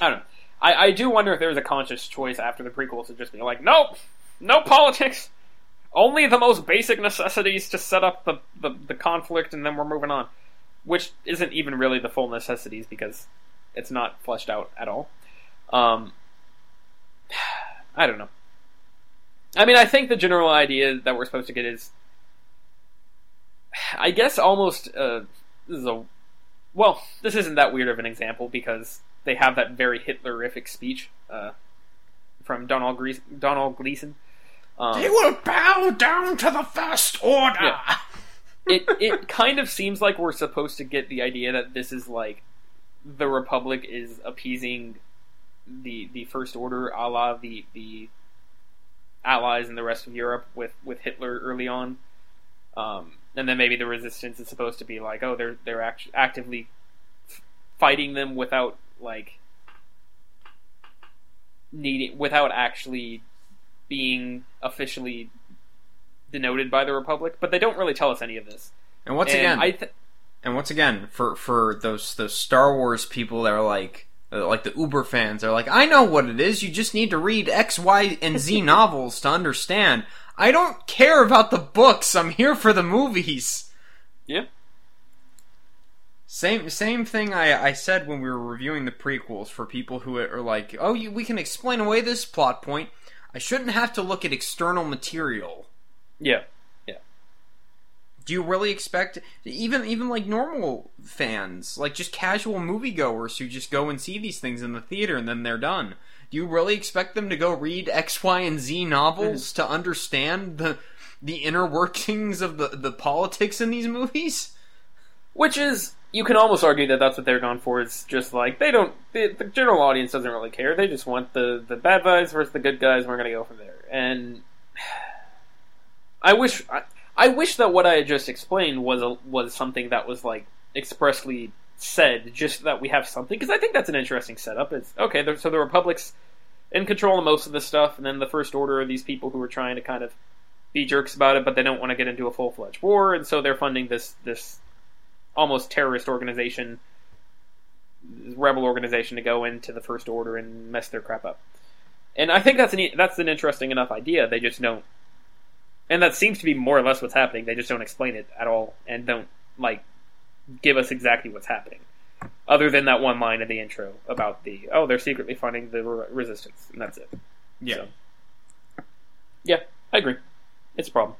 I don't know. I, I do wonder if there was a conscious choice after the prequels to just be like, nope, no politics, only the most basic necessities to set up the, the, the conflict, and then we're moving on. Which isn't even really the full necessities because it's not fleshed out at all. Um, I don't know. I mean, I think the general idea that we're supposed to get is, I guess, almost. Uh, this is a well, this isn't that weird of an example because they have that very Hitlerific speech uh, from Domhnall, Gre- Domhnall Gleeson. Um, will bow down to the First Order. Yeah. it it kind of seems like we're supposed to get the idea that this is like the Republic is appeasing the the First Order, a la the the Allies and the rest of Europe with with Hitler early on, um, and then maybe the Resistance is supposed to be like, oh, they're they're act- actively f- fighting them without like needing without actually being officially denoted by the Republic, but they don't really tell us any of this. And once And again, I th- and once again, for for those those Star Wars people that are like uh, like the Uber fans, they're like, I know what it is. You just need to read X, Y, and Z novels to understand. I don't care about the books. I'm here for the movies. yeah, Same same thing I, I said when we were reviewing the prequels for people who are like, oh, you, we can explain away this plot point. I shouldn't have to look at external material. yeah, Yeah. Do you really expect even even like normal fans, like just casual moviegoers who just go and see these things in the theater and then they're done? Do you really expect them to go read X, Y, and Z novels mm. to understand the the inner workings of the the politics in these movies? Which is you can almost argue that that's what they're going for. Is just like they don't. The, the general audience doesn't really care. They just want the the bad guys versus the good guys. and We're going to go from there. And I wish I, I wish that what I had just explained was a, was something that was like expressly said, just that we have something because I think that's an interesting setup. It's okay. So the Republic's in control of most of this stuff, and then the First Order are these people who are trying to kind of be jerks about it, but they don't want to get into a full fledged war, and so they're funding this this almost terrorist organization, rebel organization, to go into the First Order and mess their crap up. And I think that's an that's an interesting enough idea. They just don't, and that seems to be more or less what's happening. They just don't explain it at all, and don't like give us exactly what's happening, other than that one line in the intro about the oh they're secretly funding the re- resistance, and that's it. So, yeah, I agree. It's a problem.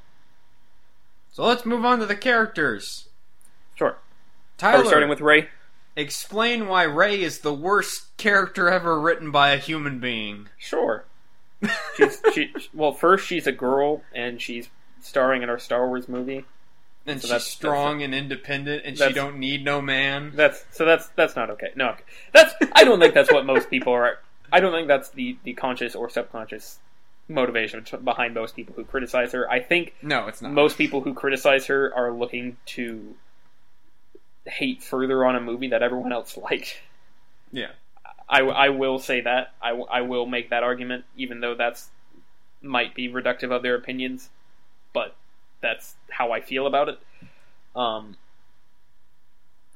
So let's move on to the characters. Sure. Are Tyler, we starting with Rey? explain why Rey is the worst character ever written by a human being. Sure. She's she well, first she's a girl and she's starring in our Star Wars movie. And So she's that's- strong and independent, and she don't need no man. That's so that's that's not okay. No, okay. that's I don't think that's what most people are. I don't think that's the the conscious or subconscious motivation behind most people who criticize her. I think No, it's not. most people who criticize her are looking to hate further on a movie that everyone else liked. Yeah. I, I will say that I, I will make that argument, even though that's might be reductive of their opinions, but that's how I feel about it. Um,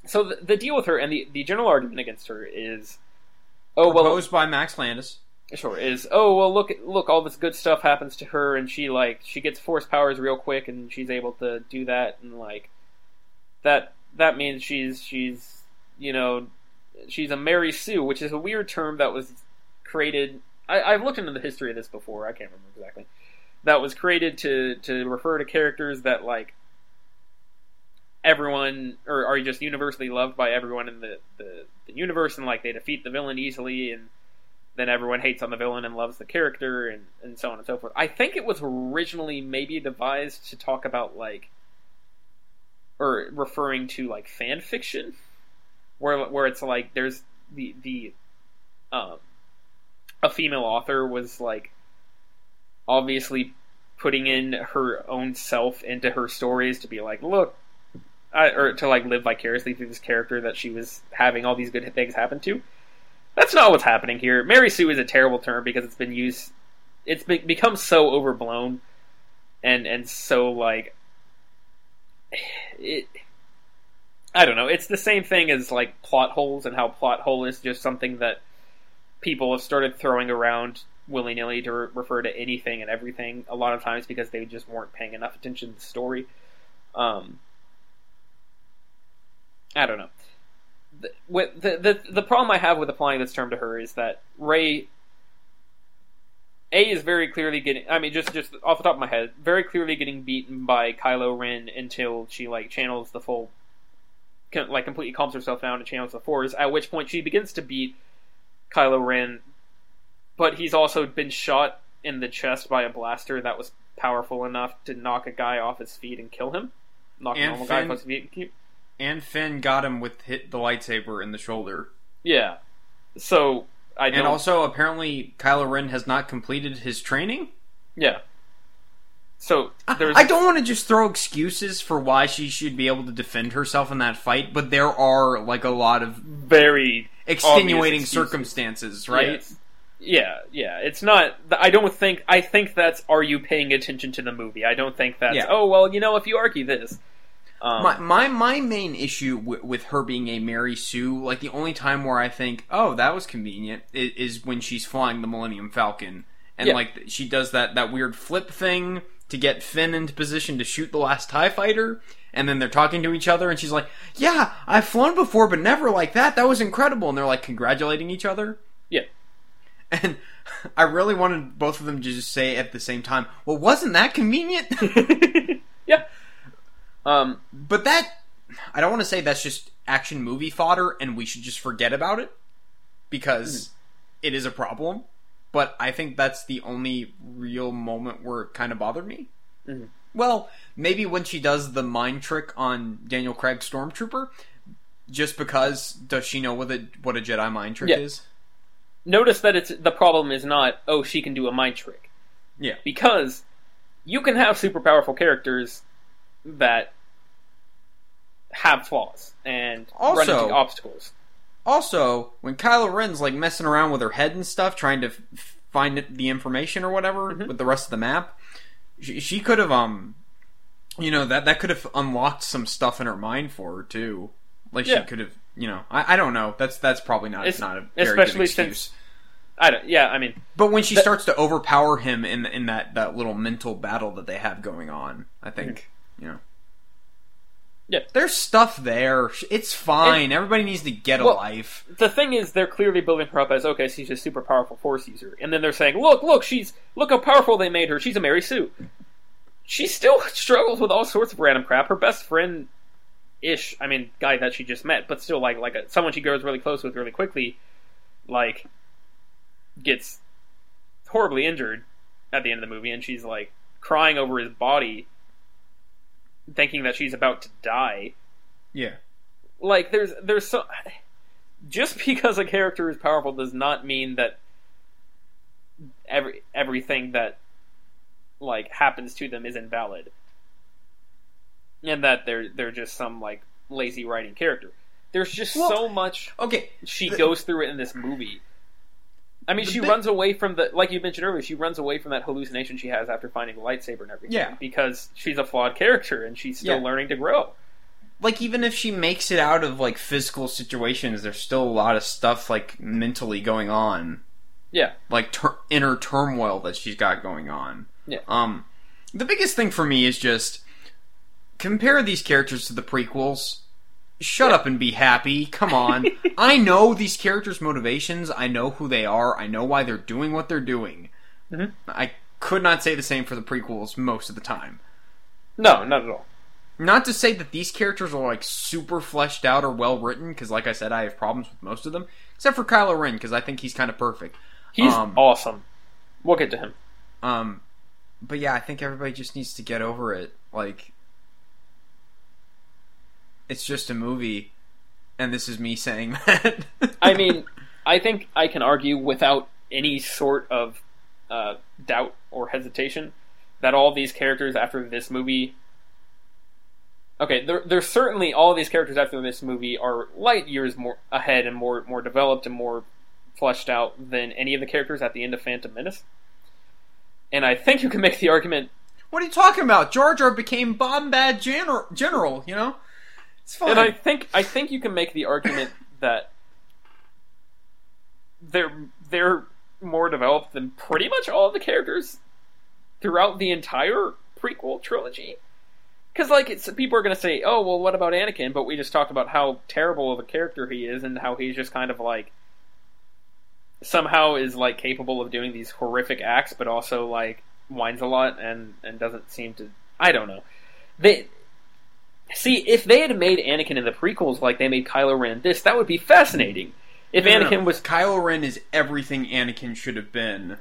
so the, the deal with her and the, the general argument against her is, oh well, Proposed by Max Landis. Sure is. Oh well, look look, all this good stuff happens to her, and she like she gets force powers real quick, and she's able to do that, and like that that means she's she's you know she's a Mary Sue, which is a weird term that was created. I, I've looked into the history of this before. I can't remember exactly. That was created to to refer to characters that like everyone or are just universally loved by everyone in the, the, the universe, and like they defeat the villain easily and then everyone hates on the villain and loves the character and, and so on and so forth. I think it was originally maybe devised to talk about like or referring to like fan fiction where where it's like there's the the um a female author was like obviously putting in her own self into her stories to be like look I, or to like live vicariously through this character that she was having all these good things happen to that's not what's happening here. Mary Sue is a terrible term because it's been used. It's be- become so overblown, and and so like it. I don't know. It's the same thing as like plot holes and how plot hole is just something that people have started throwing around willy nilly to re- refer to anything and everything. A lot of times because they just weren't paying enough attention to the story. Um, I don't know the, with the, the the problem I have with applying this term to her is that Rey A is very clearly getting I mean just just off the top of my head, very clearly getting beaten by Kylo Ren until she like channels the full like completely calms herself down and channels the force, at which point she begins to beat Kylo Ren but he's also been shot in the chest by a blaster that was powerful enough to knock a guy off his feet and kill him. Knock a And normal guy Finn- off his feet. And Finn got him with hit the lightsaber in the shoulder. Yeah. So I don't And also, apparently, Kylo Ren has not completed his training. Yeah. So there's I don't want to just throw excuses for why she should be able to defend herself in that fight, but there are like a lot of very extenuating circumstances, right? Yes. Yeah, yeah. It's not. I don't think. I think that's. Are you paying attention to the movie? I don't think that's. Yeah. Oh well, you know, if you argue this, um, My, my my main issue w- with her being a Mary Sue, like the only time where I think, oh, that was convenient, is, is when she's flying the Millennium Falcon, and Yeah. like she does that that weird flip thing to get Finn into position to shoot the last Tie Fighter, and then they're talking to each other, and she's like, "Yeah, I've flown before, but never like that. That was incredible," and they're like congratulating each other. yeah, And I really wanted both of them to just say at the same time, "Well, wasn't that convenient?" Um, But that I don't want to say that's just action movie fodder and we should just forget about it because it is a problem. But I think that's the only real moment where it kind of bothered me. Mhm. Well, maybe when she does the mind trick on Daniel Craig Stormtrooper, just because does she know what a what a Jedi mind trick Yeah. is? notice that it's the problem is not. Oh, she can do a mind trick. Yeah. because you can have super powerful characters that have flaws and run into obstacles. Also, when Kylo Ren's like messing around with her head and stuff, trying to f- find the information or whatever Mhm. with the rest of the map, she, she could have um, you know that that could have unlocked some stuff in her mind for her too. Like Yeah. she could have, you know, I, I don't know. That's that's probably not Es- not a very especially good excuse. since- I don't. Yeah, I mean, but when she that- starts to overpower him in in that that little mental battle that they have going on, I think you know. Yeah. there's stuff there. It's fine. Everybody needs to get a life. the thing is, they're clearly building her up as okay, she's a super powerful force user, and then they're saying, look, look, she's look how powerful they made her. She's a Mary Sue. She still struggles with all sorts of random crap. Her best friend, ish, I mean, guy that she just met, but still like like a, someone she grows really close with really quickly, like gets horribly injured at the end of the movie, and she's like crying over his body, thinking that she's about to die Yeah. like there's there's so just because a character is powerful does not mean that every everything that like happens to them is invalid and that they're they're just some like lazy writing character. There's just Well- so much Okay, she The- goes through it in this movie. I mean, she bit- runs away from the like you mentioned earlier. She runs away from that hallucination she has after finding the lightsaber and everything. Yeah. because she's a flawed character and she's still Yeah. learning to grow. like even if she makes it out of like physical situations, there's still a lot of stuff like mentally going on. Yeah. like tur- inner turmoil that she's got going on. Yeah. Um, the biggest thing for me is just compare these characters to the prequels. Shut up and be happy. Come on. I know these characters' motivations. I know who they are. I know why they're doing what they're doing. Mhm. I could not say the same for the prequels most of the time. No, not at all. Not to say that these characters are like super fleshed out or well written, because like I said, I have problems with most of them, except for Kylo Ren, because I think he's kind of perfect. He's Um, awesome. We'll get to him. Um, but yeah, I think everybody just needs to get over it. Like, it's just a movie, and this is me saying that. I mean, I think I can argue without any sort of uh, doubt or hesitation that all these characters after this movie. Okay, there, there's certainly all these characters after this movie are light years more ahead and more more developed and more fleshed out than any of the characters at the end of Phantom Menace. And I think you can make the argument, what are you talking about? Jar Jar became Bombad General. General, you know, it's fine. and I think I think you can make the argument that they're they're more developed than pretty much all of the characters throughout the entire prequel trilogy. Because like it's people are going to say, "Oh, well, what about Anakin?" But we just talked about how terrible of a character he is, and how he's just kind of like somehow is like capable of doing these horrific acts, but also like whines a lot and and doesn't seem to. I don't know. They see if they had made Anakin in the prequels like they made Kylo Ren in this, that would be fascinating. If No, no, Anakin no. was Kylo Ren is everything Anakin should have been.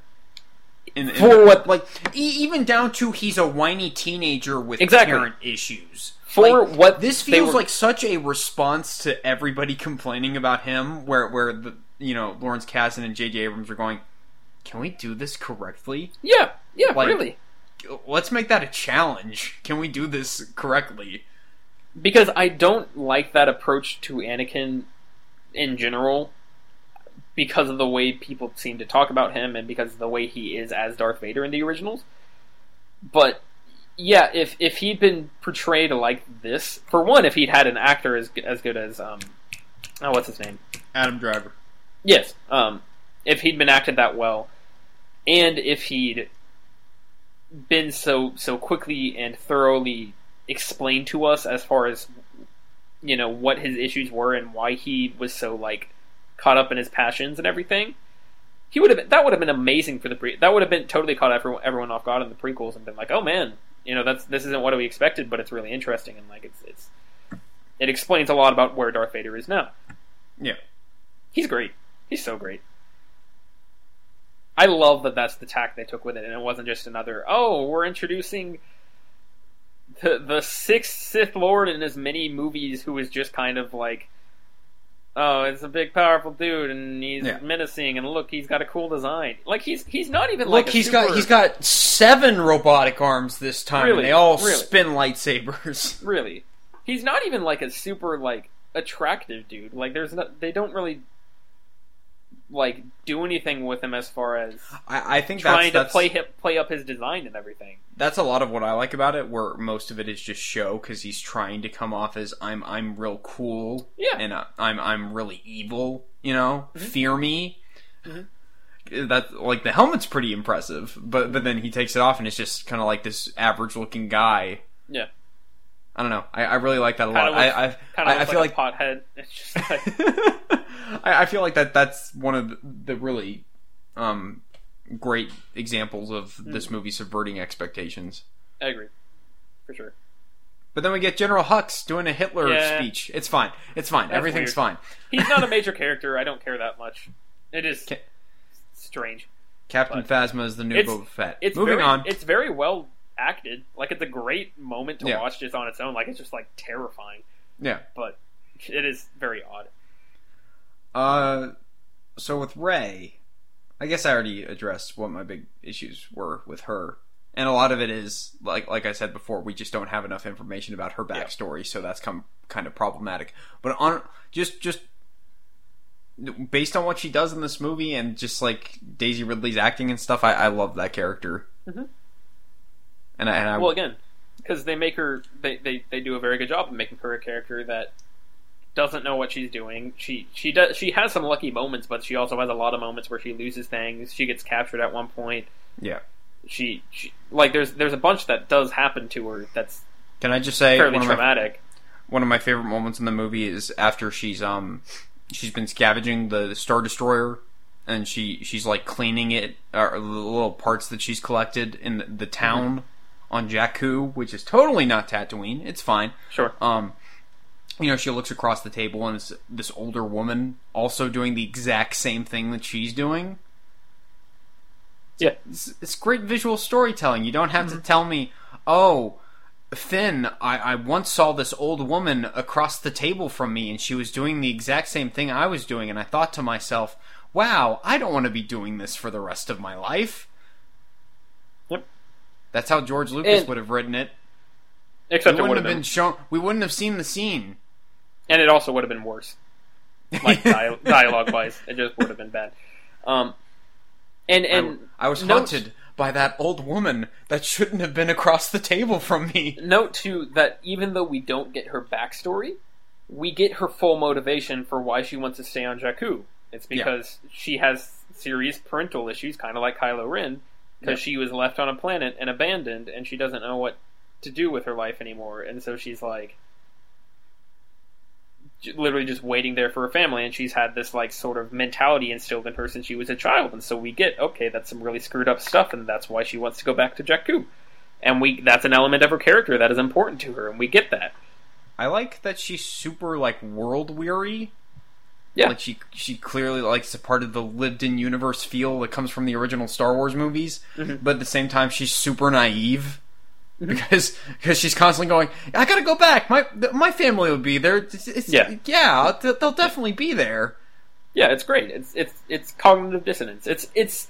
In, in For what- like e- even down to he's a whiny teenager with Exactly. parent issues. for Like, what this feels were- like such a response to everybody complaining about him where where the you know Lawrence Kasdan and JJ Abrams are going can we do this correctly yeah, yeah, like- really. let's make that a challenge can we do this correctly because I don't like that approach to Anakin in general because of the way people seem to talk about him and because of the way he is as Darth Vader in the originals. But yeah, if if he'd been portrayed like this, for one, if he'd had an actor as as good as um, oh, what's his name? Adam Driver Yes, um, if he'd been acted that well, and if he'd been so so quickly and thoroughly explained to us as far as you know what his issues were and why he was so like caught up in his passions and everything, he would have been, that would have been amazing for the pre that would have been totally caught everyone, everyone off guard in the prequels and been like, oh man, you know that's this isn't what we expected, but it's really interesting and like it's it's it explains a lot about where Darth Vader is now. yeah He's great. He's so great. I love that that's the tack they took with it, and it wasn't just another. Oh, we're introducing the the sixth Sith Lord in as many movies, who is just kind of like, oh, it's a big, powerful dude, and he's Yeah. menacing, and look, he's got a cool design. Like he's he's not even look like a he's super- got he's got seven robotic arms this time Really? and they all Really? spin lightsabers really. He's not even like a super like attractive dude. Like there's not they don't really like do anything with him as far as I, I think trying that's, to that's, play hip, play up his design and everything. that's a lot of what I like about it. Where most of it is just show because he's trying to come off as I'm I'm real cool, Yeah. and uh, I'm I'm really evil. You know, fear me. Mhm. That like the helmet's pretty impressive, but but then he takes it off and it's just kind of like this average looking guy. Yeah. I don't know. I, I really like that a Kinda lot. I, I, I, I feel like, like pothead. It's just like, I, I feel like that that's one of the, the really um, great examples of Hmm. this movie subverting expectations. I agree, for sure. But then we get General Hux doing a Hitler Yeah. speech. It's fine. It's fine. That's Everything's weird. fine. He's not a major character. I don't care that much. It is Ca- strange. Captain But- Phasma is the new Boba Fett. It's Moving very, on. It's very well acted. Like it's a great moment to Yeah. watch just on its own. Like it's just like terrifying, Yeah. but it is very odd. Uh, so with Rey, I guess I already addressed what my big issues were with her and a lot of it is like like I said before, we just don't have enough information about her backstory, so that's come kind of problematic. But on just just based on what she does in this movie and just like Daisy Ridley's acting and stuff, I, I love that character. Mhm. And I, and I Well, again, because they make her, they, they they do a very good job of making her a character that doesn't know what she's doing. She she does she has some lucky moments, but she also has a lot of moments where she loses things. She gets captured at one point. yeah. She, she like there's there's a bunch that does happen to her that's Can I just say fairly one of, my, traumatic. one of my favorite moments in the movie is after she's um she's been scavenging the Star Destroyer and she she's like cleaning it or the little parts that she's collected in the, the town on Jakku, which is totally not Tatooine. It's fine. Sure. Um, you know, she looks across the table and it's this older woman also doing the exact same thing that she's doing. Yeah. It's, it's great visual storytelling. You don't have to mm-hmm. tell me, oh, Finn, I, I once saw this old woman across the table from me and she was doing the exact same thing I was doing, and I thought to myself, wow, I don't want to be doing this for the rest of my life. Yep. That's how George Lucas And- would have written it. Except we wouldn't have been shown. We wouldn't have seen the scene. And it also would have been worse. like dia- dialogue wise. It just would have been bad. Um, and and I, I was note- haunted by that old woman that shouldn't have been across the table from me. Note too that even though we don't get her backstory, we get her full motivation for why she wants to stay on Jakku. It's because she has serious parental issues, kind of like Kylo Ren, because Yep. she was left on a planet and abandoned, and she doesn't know what to do with her life anymore, and so she's like literally just waiting there for her family and she's had this like sort of mentality instilled in her since she was a child and so we get okay that's some really screwed up stuff and that's why she wants to go back to Jakku and we that's an element of her character that is important to her and we get that I like that she's super like world weary. Yeah. like she she clearly likes a part of the lived in universe feel that comes from the original Star Wars movies, Mhm. but at the same time she's super naive. Because because she's constantly going, I gotta go back. My my family will be there. It's, it's, Yeah. yeah, they'll definitely be there. yeah it's great it's it's it's cognitive dissonance it's it's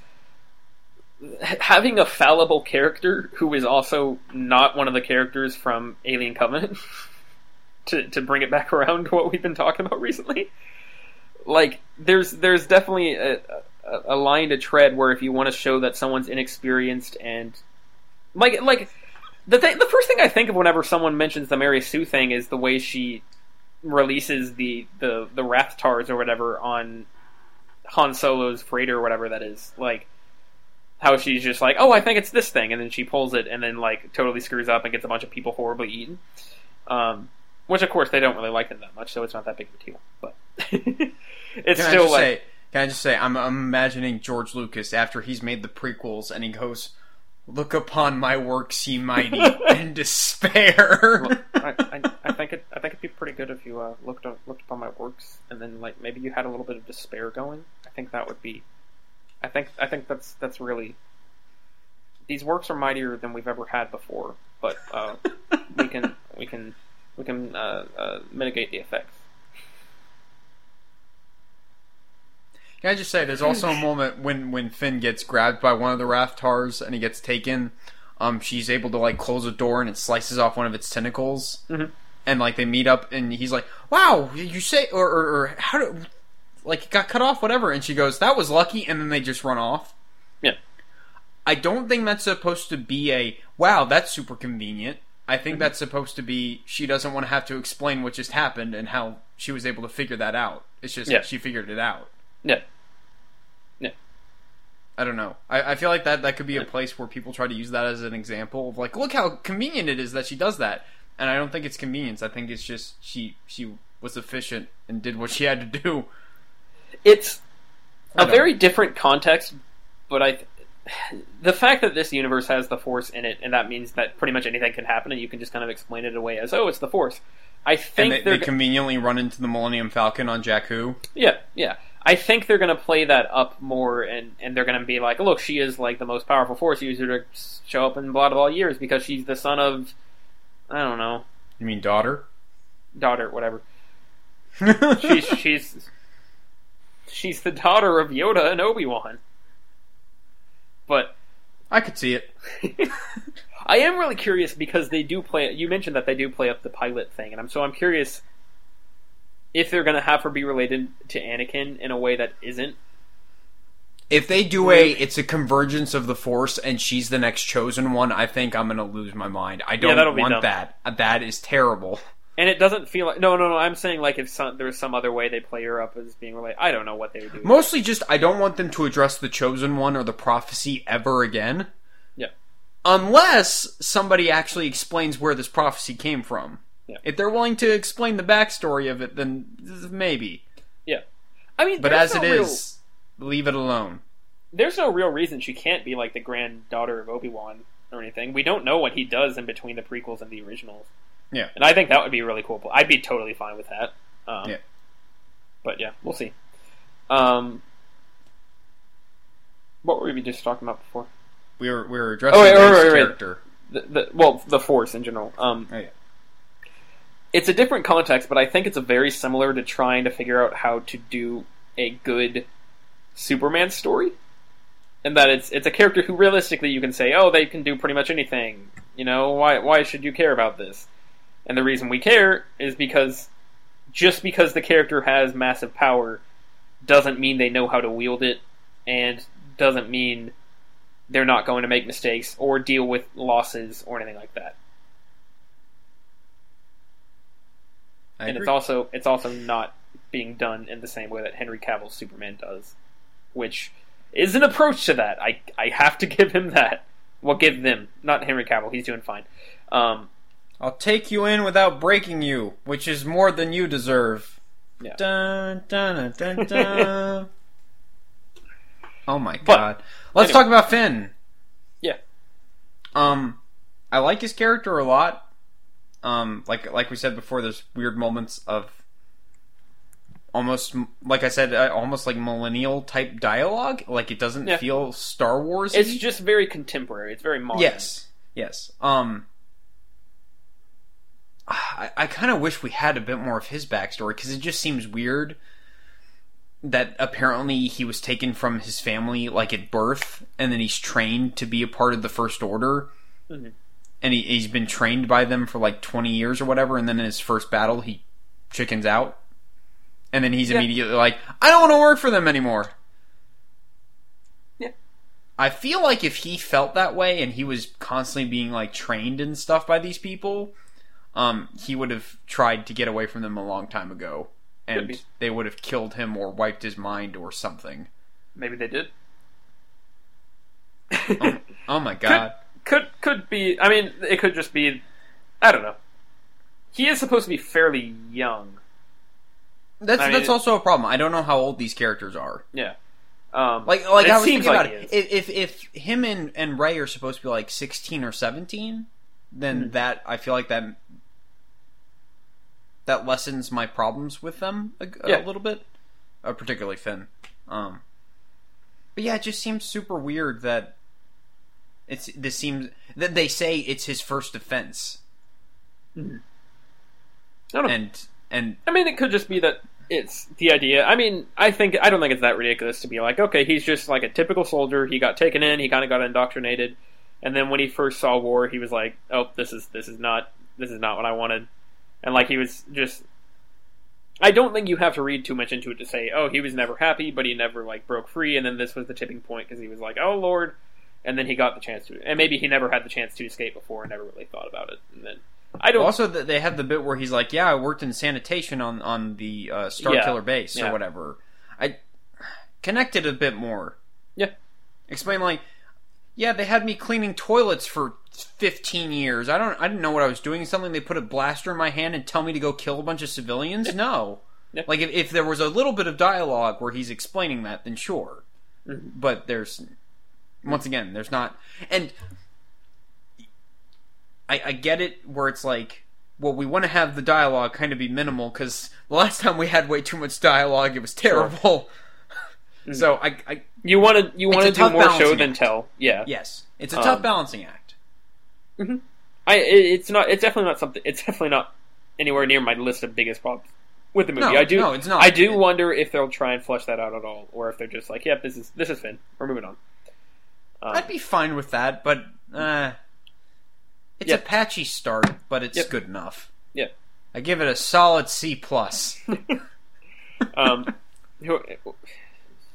having a fallible character who is also not one of the characters from Alien Covenant to to bring it back around to what we've been talking about recently. Like there's there's definitely a, a, a line to tread where if you want to show that someone's inexperienced and like like the thing the first thing I think of whenever someone mentions the Mary Sue thing is the way she releases the the the Rathtars or whatever on Han Solo's freighter or whatever that is like how she's just like, oh, I think it's this thing, and then she pulls it, and then like totally screws up and gets a bunch of people horribly eaten. Um, which of course they don't really like them that much, so it's not that big of a deal. But it's Can still like, say? Can I just say? I'm, I'm imagining George Lucas after he's made the prequels, and he goes, "Look upon my works, ye mighty, in despair." I, I, I think it. I think it'd be pretty good if you uh, looked up, looked upon my works, and then like maybe you had a little bit of despair going. I think that would be. I think I think that's that's really. These works are mightier than we've ever had before, but uh, we can we can we can uh, uh, mitigate the effects. Can I just say, there's also a moment when when Finn gets grabbed by one of the Rathtars and he gets taken. Um, she's able to like close a door and it slices off one of its tentacles. Mhm. And like they meet up and he's like, "Wow, you say or or, or how do like it got cut off, whatever?" And she goes, "That was lucky." And then they just run off. Yeah. I don't think that's supposed to be a wow. That's super convenient. I think that's supposed to be she doesn't want to have to explain what just happened and how she was able to figure that out. It's just Yeah. she figured it out. Yeah. I don't know. I, I feel like that that could be a place where people try to use that as an example of like, look how convenient it is that she does that. And I don't think it's convenience. I think it's just she she was efficient and did what she had to do. It's a very different context, but I. The fact that this universe has the Force in it, and that means that pretty much anything can happen, and you can just kind of explain it away as, "Oh, it's the Force." I think they, they're they conveniently run into the Millennium Falcon on Jakku. Yeah, yeah. I think they're going to play that up more, and, and they're going to be like, look, she is like the most powerful Force user to show up in blah blah blah years because she's the son of, I don't know, You mean daughter? daughter, whatever. She's she's she's the daughter of Yoda and Obi Wan. But I could see it. I am really curious because they do play. You mentioned that they do play up the pilot thing, and I'm so I'm curious if they're going to have her be related to Anakin in a way that isn't. If they do a, it's a convergence of the Force, and she's the next chosen one. I think I'm gonna lose my mind. I don't that'll want that. That is terrible. And it doesn't feel like no, no, no. I'm saying like if some, there's some other way they play her up as being related. I don't know what they would do. Mostly just I don't want them to address the chosen one or the prophecy ever again. Yeah. Unless somebody actually explains where this prophecy came from. Yeah. If they're willing to explain the backstory of it, then maybe. yeah, I mean, But as no it real- is, leave it alone. there's no real reason she can't be like the granddaughter of Obi Wan or anything. We don't know what he does in between the prequels and the originals. Yeah. and I think that would be really cool. I'd be totally fine with that. Um, Yeah. but yeah, we'll see. Um, what were we just talking about before? We were we were addressing Oh, wait, wait, wait. character. The, the well, the Force in general. Um, Oh, yeah. It's a different context, but I think it's very similar to trying to figure out how to do a good Superman story. And that it's it's a character who realistically you can say, oh, they can do pretty much anything. You know, why why should you care about this? And the reason we care is because just because the character has massive power doesn't mean they know how to wield it and doesn't mean they're not going to make mistakes or deal with losses or anything like that. I and agree. it's also it's also not being done in the same way that Henry Cavill's Superman does, which is an approach to that. I I have to give him that. Well, give them not Henry Cavill. He's doing fine. Um, I'll take you in without breaking you, which is more than you deserve. Yeah. Dun, dun, dun, dun, dun. oh my But, god. Let's anyway. talk about Finn. Yeah. Um, I like his character a lot. Um, like like we said before, there's weird moments of almost like I said, uh, almost like millennial type dialogue. Like it doesn't Yeah. feel Star Wars. it's just very contemporary. It's very modern. Yes, yes. Um, I, I kind of wish we had a bit more of his backstory because it just seems weird that apparently he was taken from his family like at birth, and then he's trained to be a part of the First Order, Mhm. And he, he's been trained by them for like twenty years or whatever, and then in his first battle he chickens out, and then he's Yeah. immediately like, I don't want to work for them anymore. Yeah. I feel like if he felt that way and he was constantly being like trained and stuff by these people, um, he would have tried to get away from them a long time ago, and they would have killed him or wiped his mind or something. Maybe they did. Oh, oh my god! Could could be. I mean, it could just be. I don't know. He is supposed to be fairly young. That's I mean, that's also a problem. I don't know how old these characters are. Yeah. Um, Like like I was thinking like about it. If, if if him and and Rey are supposed to be like sixteen or seventeen, then Mhm. that I feel like that that lessens my problems with them a, a Yeah. little bit, uh, particularly Finn. Um, but yeah, it just seems super weird that it's this seems that they say it's his first offense, I don't know. and and I mean, it could just be that it's the idea. I mean, I think I don't think it's that ridiculous to be like, okay, he's just like a typical soldier. He got taken in. He kind of got indoctrinated, and then when he first saw war, he was like, oh, this is this is not this is not what I wanted, and like he was just. I don't think you have to read too much into it to say, oh, he was never happy, but he never like broke free, and then this was the tipping point because he was like, oh Lord, and then he got the chance to, and maybe he never had the chance to escape before and never really thought about it, and then I don't. also they have the bit where he's like, "Yeah, I worked in sanitation on on the uh, Star Yeah. Killer base Yeah. or whatever." I connected a bit more. Yeah. Explain like, yeah, they had me cleaning toilets for fifteen years. I don't, I didn't know what I was doing. Something they put a blaster in my hand and tell me to go kill a bunch of civilians. No. Yeah. Like if, if there was a little bit of dialogue where he's explaining that, then sure. Mhm. But there's once again, there's not, and I, I get it where it's like, well, we want to have the dialogue kind of be minimal because the last time we had way too much dialogue, it was terrible. so I, I, You want to you want to do more show balancing than act. tell. Yeah. yes, it's a Um, tough balancing act. I it's not it's definitely not something it's definitely not anywhere near my list of biggest problems with the movie. No, I do no, it's not. I do It- wonder if they'll try and flesh that out at all or if they're just like, "Yep, this is this is Finn. We're moving on." Um, I'd be fine with that, but uh, it's Yeah. a patchy start, but it's Yep. good enough. Yeah. I give it a solid C plus. um,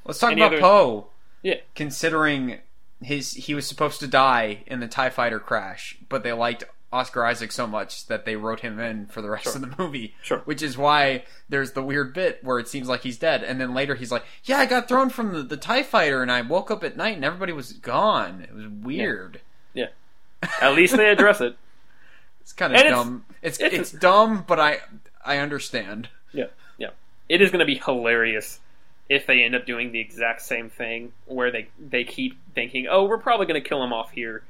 Let's talk about other- Poe. Yeah. Considering his he was supposed to die in the Tie Fighter crash, but they liked Oscar Isaac so much that they wrote him in for the rest Sure. of the movie. Sure. Which is why there's the weird bit where it seems like he's dead, and then later he's like, "Yeah, I got thrown from the, the Tie Fighter, and I woke up at night, and everybody was gone. It was weird." Yeah. At least they address it. It's kind of And it's- dumb. It's it's- it's, dumb, but I I understand. Yeah, yeah. It is going to be hilarious if they end up doing the exact same thing, where they they keep thinking, "Oh, we're probably going to kill him off here,"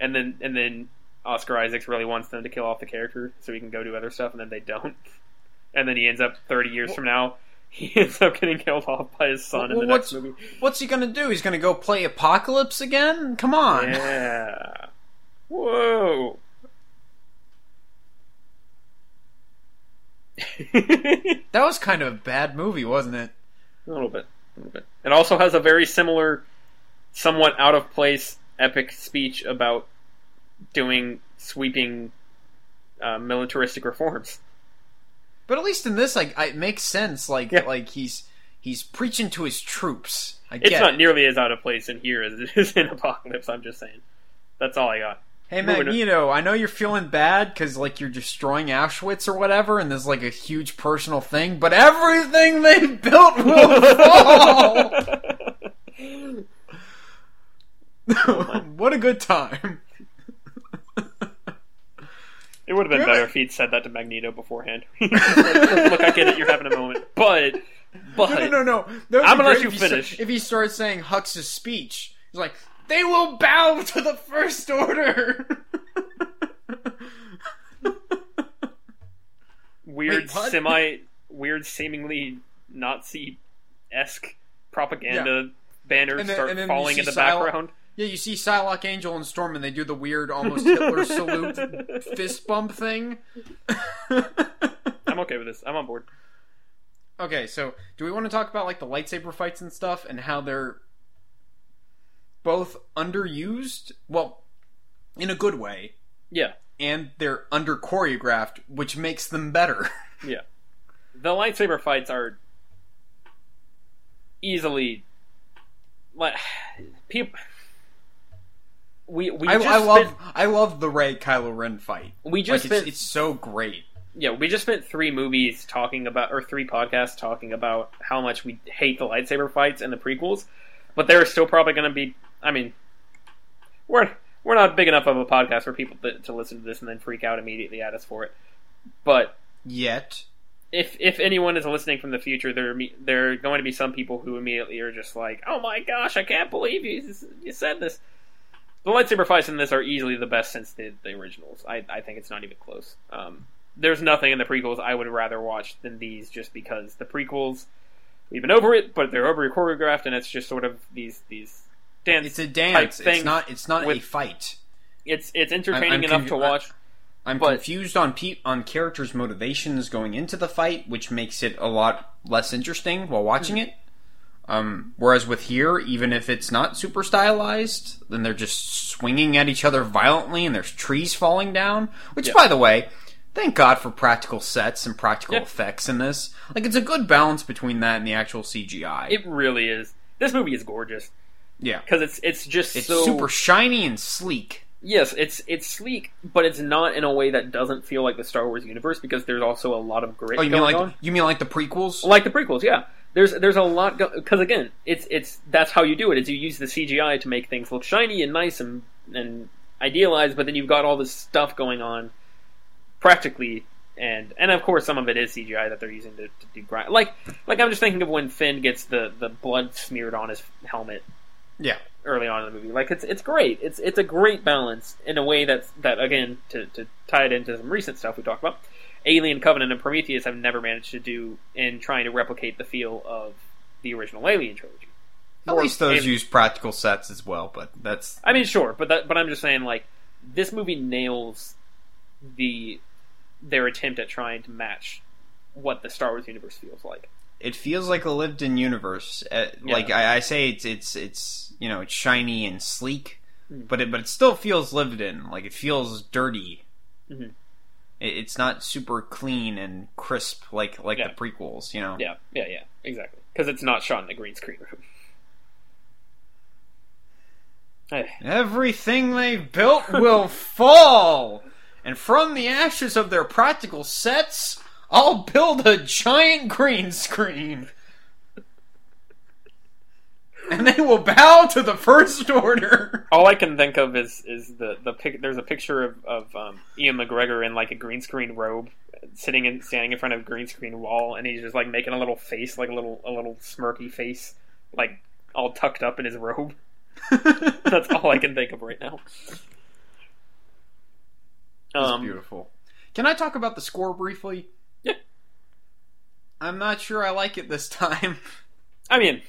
and then and then Oscar Isaacs really wants them to kill off the character so he can go do other stuff, and then they don't, and then he ends up thirty years from now. He ends up getting killed off by his son in Well, the next movie. What's he gonna do? He's gonna go play Apocalypse again? Come on. Yeah. Whoa. That was kind of a bad movie, wasn't it? A little bit. A little bit. It also has a very similar, somewhat out of place epic speech about doing sweeping uh, militaristic reforms. But at least in this, like, it makes sense. Like, Yeah. like he's he's preaching to his troops. I It's not it. nearly as out of place in here as it is in Apocalypse, I'm just saying. That's all I got. Hey Magneto, I know you're feeling bad because like you're destroying Auschwitz or whatever, and there's like a huge personal thing. But everything they built will fall. what a good time! It would have been Really? better if he'd said that to Magneto beforehand. Look, I get it, you're having a moment. But, but, No, no, no, no. That I'm gonna let you if he finish. if he starts saying Hux's speech, he's like, "They will bow to the First Order." weird, Wait, semi, weird, seemingly Nazi esque propaganda banners then- start and then you falling in the Psylocke- background. Yeah, you see Psylocke, Angel, and Storm, and they do the weird, almost Hitler salute fist bump thing. I'm okay with this. I'm on board. Okay, so do we want to talk about like the lightsaber fights and stuff and how they're both underused? Well, in a good way, Yeah, and they're under choreographed, which makes them better. yeah. The lightsaber fights are easily like people. We we I, just I love spent, I love the Rey Kylo Ren fight. we just Like it's, spent it's so great. yeah, we just spent three movies talking about, or three podcasts talking about how much we hate the lightsaber fights in the prequels, but there are still probably going to be. I mean, we're we're not big enough of a podcast for people to, to listen to this and then freak out immediately at us for it. But Yet, if if anyone is listening from the future, there there are going to be some people who immediately are just like, "Oh my gosh, I can't believe you you said this." The lightsaber fights in this are easily the best since the, the originals. I, I think it's not even close. Um, there's nothing in the prequels I would rather watch than these, just because the prequels we've been over it, but they're over choreographed, and it's just sort of these these dance. it's a dance. thing It's not. It's not a fight. it's it's entertaining I'm enough confu- to watch. I'm But- confused on pe- on characters' motivations going into the fight, which makes it a lot less interesting while watching Mm-hmm. it. Um, whereas with here, even if it's not super stylized, then they're just swinging at each other violently, and there's trees falling down. Which, Yeah. by the way, thank God for practical sets and practical Yeah. effects in this. Like, it's a good balance between that and the actual CGI. It really is. This movie is gorgeous yeah, because it's it's just it's so super shiny and sleek. Yes, it's it's sleek, but it's not in a way that doesn't feel like the Star Wars universe because there's also a lot of grit Oh, you mean going like on. you mean like the prequels? Like the prequels, yeah. There's there's a lot because again, it's it's that's how you do it. Is you use the CGI to make things look shiny and nice and and idealized, but then you've got all this stuff going on practically, and and of course some of it is CGI that they're using to, to do grind. Like like I'm just thinking of when Finn gets the the blood smeared on his helmet Yeah. early on in the movie. Like it's it's great. It's it's a great balance in a way that's that again to, to tie it into some recent stuff we talked about. Alien Covenant and Prometheus have never managed to do in trying to replicate the feel of the original Alien trilogy. At Or least those Alien- use practical sets as well, but that's I mean, sure, but that, but I'm just saying, like this movie nails the their attempt at trying to match what the Star Wars universe feels like. it feels like a lived-in universe. Uh, Like Yeah. I, I say, it's it's it's you know it's shiny and sleek, Mm. but it but it still feels lived in. Like it feels dirty. Mhm. It, it's not super clean and crisp like like Yeah. the prequels. You know. Yeah, yeah, yeah, exactly. Because it's not shot in a green screen room. Everything they've built will fall, and from the ashes of their practical sets, I'll build a giant green screen. And they will bow to the First Order. All I can think of is is the the pic. There's a picture of of um, Ewan McGregor in like a green screen robe, sitting and standing in front of a green screen wall, and he's just like making a little face, like a little a little smirky face, like all tucked up in his robe. That's all I can think of right now. It's Um, beautiful. Can I talk about the score briefly? Yeah. I'm not sure I like it this time. I mean,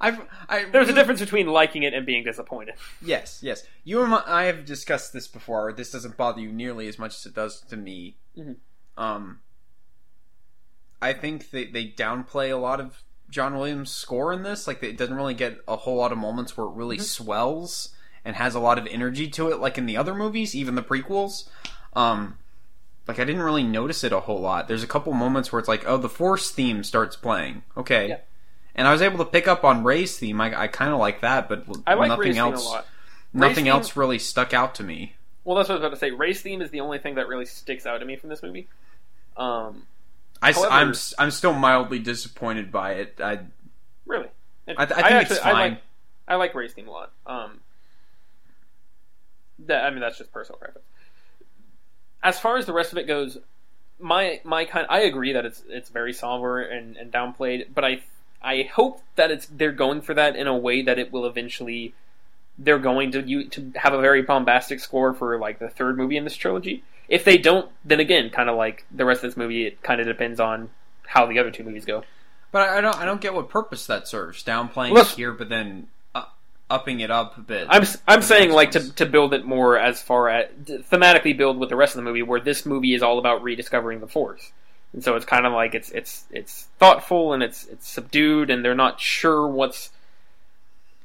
I've I, there's a difference between liking it and being disappointed. Yes, yes. You and my, I have discussed this before. This doesn't bother you nearly as much as it does to me. Mhm. Um, I think they they downplay a lot of John Williams' score in this. Like, it doesn't really get a whole lot of moments where it really swells and has a lot of energy to it, like in the other movies, even the prequels. Um, like I didn't really notice it a whole lot. There's a couple moments where it's like, oh, the Force theme starts playing. Okay. Yeah. And I was able to pick up on Rey's theme. I, I kind of like that, but I like nothing Rey's else. a lot. Nothing theme- else really stuck out to me. Well, that's what I was about to say. Rey's theme is the only thing that really sticks out to me from this movie. Um, I, am I'm still mildly disappointed by it. I really, I, I think it's I fine. like, I like Rey's theme a lot. Um, that I mean, that's just personal preference. As far as the rest of it goes, my my kind, I agree that it's it's very somber and, and downplayed, but I I hope that it's they're going for that in a way that it will eventually they're going to you to have a very bombastic score for like the third movie in this trilogy. If they don't, then again, kind of like the rest of this movie, it kind of depends on how the other two movies go. but I, don't I don't get what purpose that serves. Downplaying it here, but then uh, upping it up a bit. I'm I'm saying like to to build it more as far as thematically build with the rest of the movie, where this movie is all about rediscovering the Force, and so it's kind of like it's it's it's thoughtful and it's it's subdued, and they're not sure what's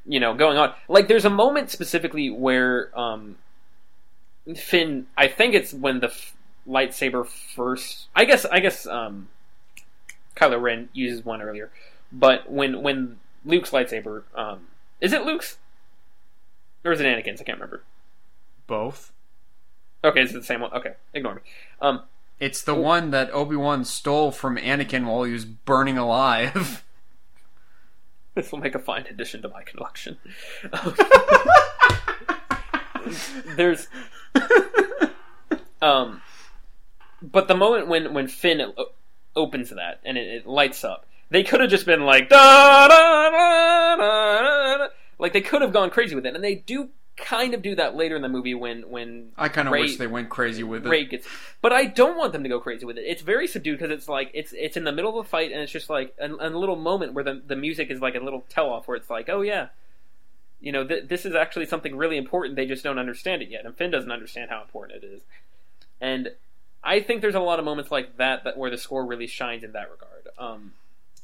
you know going on. Like there's a moment specifically where um, Finn, I think it's when the f- lightsaber first. I guess I guess um, Kylo Ren uses one earlier, but when when Luke's lightsaber, um, is it Luke's? Or is it Anakin's? I can't remember. both. Okay, is it the same one? Okay, ignore me. Um, It's the one that Obi Wan stole from Anakin while he was burning alive. this will make a fine addition to my collection. There's, um, but the moment when when Finn o- opens that and it, it lights up, they could have just been like da da da da da, like they could have gone crazy with it, and they do kind of do that later in the movie when when I kind of wish they went crazy with it. Rey gets, but I don't want them to go crazy with it. It's very subdued because it's like it's it's in the middle of the fight and it's just like a, a little moment where the the music is like a little tell off where it's like, oh yeah, you know, th- this is actually something really important. They just don't understand it yet, and Finn doesn't understand how important it is. And I think there's a lot of moments like that that where the score really shines in that regard. Um,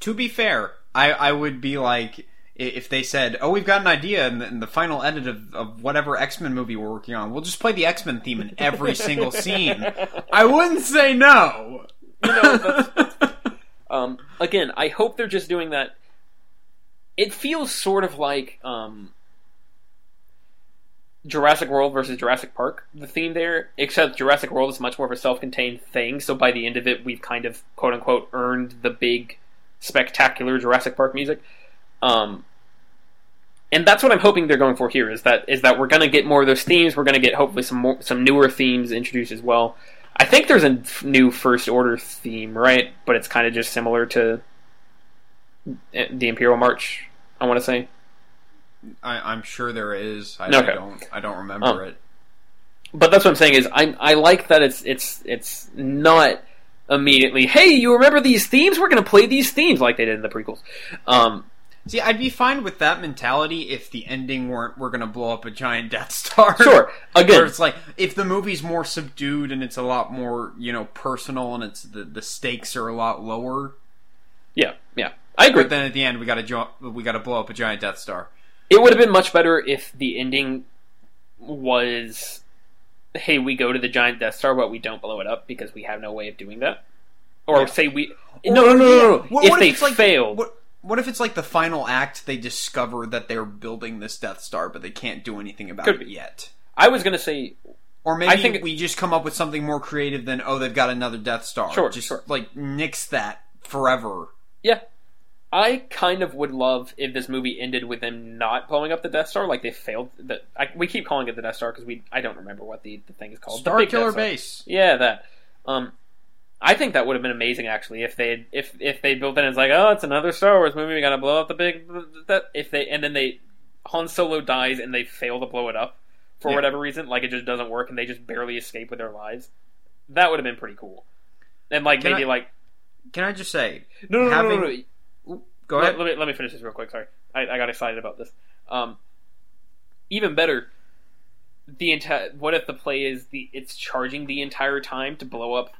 To be fair, I, I would be like, i- if they said, "Oh, we've got an idea and the, in the final edit of, of whatever X Men movie we're working on, we'll just play the X Men theme in every single scene," I wouldn't say no. you know, Um, again, I hope they're just doing that. It feels sort of like um, Jurassic World versus Jurassic Park, the theme there, except Jurassic World is much more of a self-contained thing. So by the end of it, we've kind of quote unquote earned the big, spectacular Jurassic Park music. Um, and that's what I'm hoping they're going for here is that is that we're going to get more of those themes. We're going to get hopefully some more some newer themes introduced as well. I think there's a f- new First Order theme, right? But it's kind of just similar to uh, the Imperial March. I want to say. I, I'm sure there is. I, Okay. I don't. I don't remember Um, it. But that's what I'm saying is I I like that it's it's it's not immediately. Hey, you remember these themes? We're going to play these themes like they did in the prequels. Um, See, I'd be fine with that mentality if the ending weren't we're gonna blow up a giant Death Star. sure. Where Again, it's like if the movie's more subdued and it's a lot more you know personal and it's the the stakes are a lot lower. yeah, yeah, I agree. But then at the end we got to jo- we got to blow up a giant Death Star. It would have been much better if the ending was, "Hey, we go to the giant Death Star, but we don't blow it up because we have no way of doing that." Or Yeah. say we Or- no no no no, no. What- if what they it's like- failed. What, what if it's like the final act? They discover that they're building this Death Star, but they can't do anything about Could it be. yet. I was gonna say Or maybe I think- we just come up with something more creative than oh they've got another Death Star. Sure, just sure. like nix that forever. Yeah. I kind of would love if this movie ended with them not blowing up the Death Star, like they failed. The, I, we keep calling it the Death Star because we I don't remember what the, the thing is called. The Star big Killer Death Star. Base. Yeah, that. Um, I think that would have been amazing actually if they if if they built and it's like oh it's another Star Wars movie we gotta blow up the big that if they and then they Han Solo dies and they fail to blow it up for Yeah. whatever reason like it just doesn't work and they just barely escape with their lives that would have been pretty cool and like Can maybe I- like Can I just say? no no no, no, having- no, no. Go let, ahead. let me let me finish this real quick. Sorry, I, I got excited about this. Um, even better, the entire. What if the play is the it's charging the entire time to blow up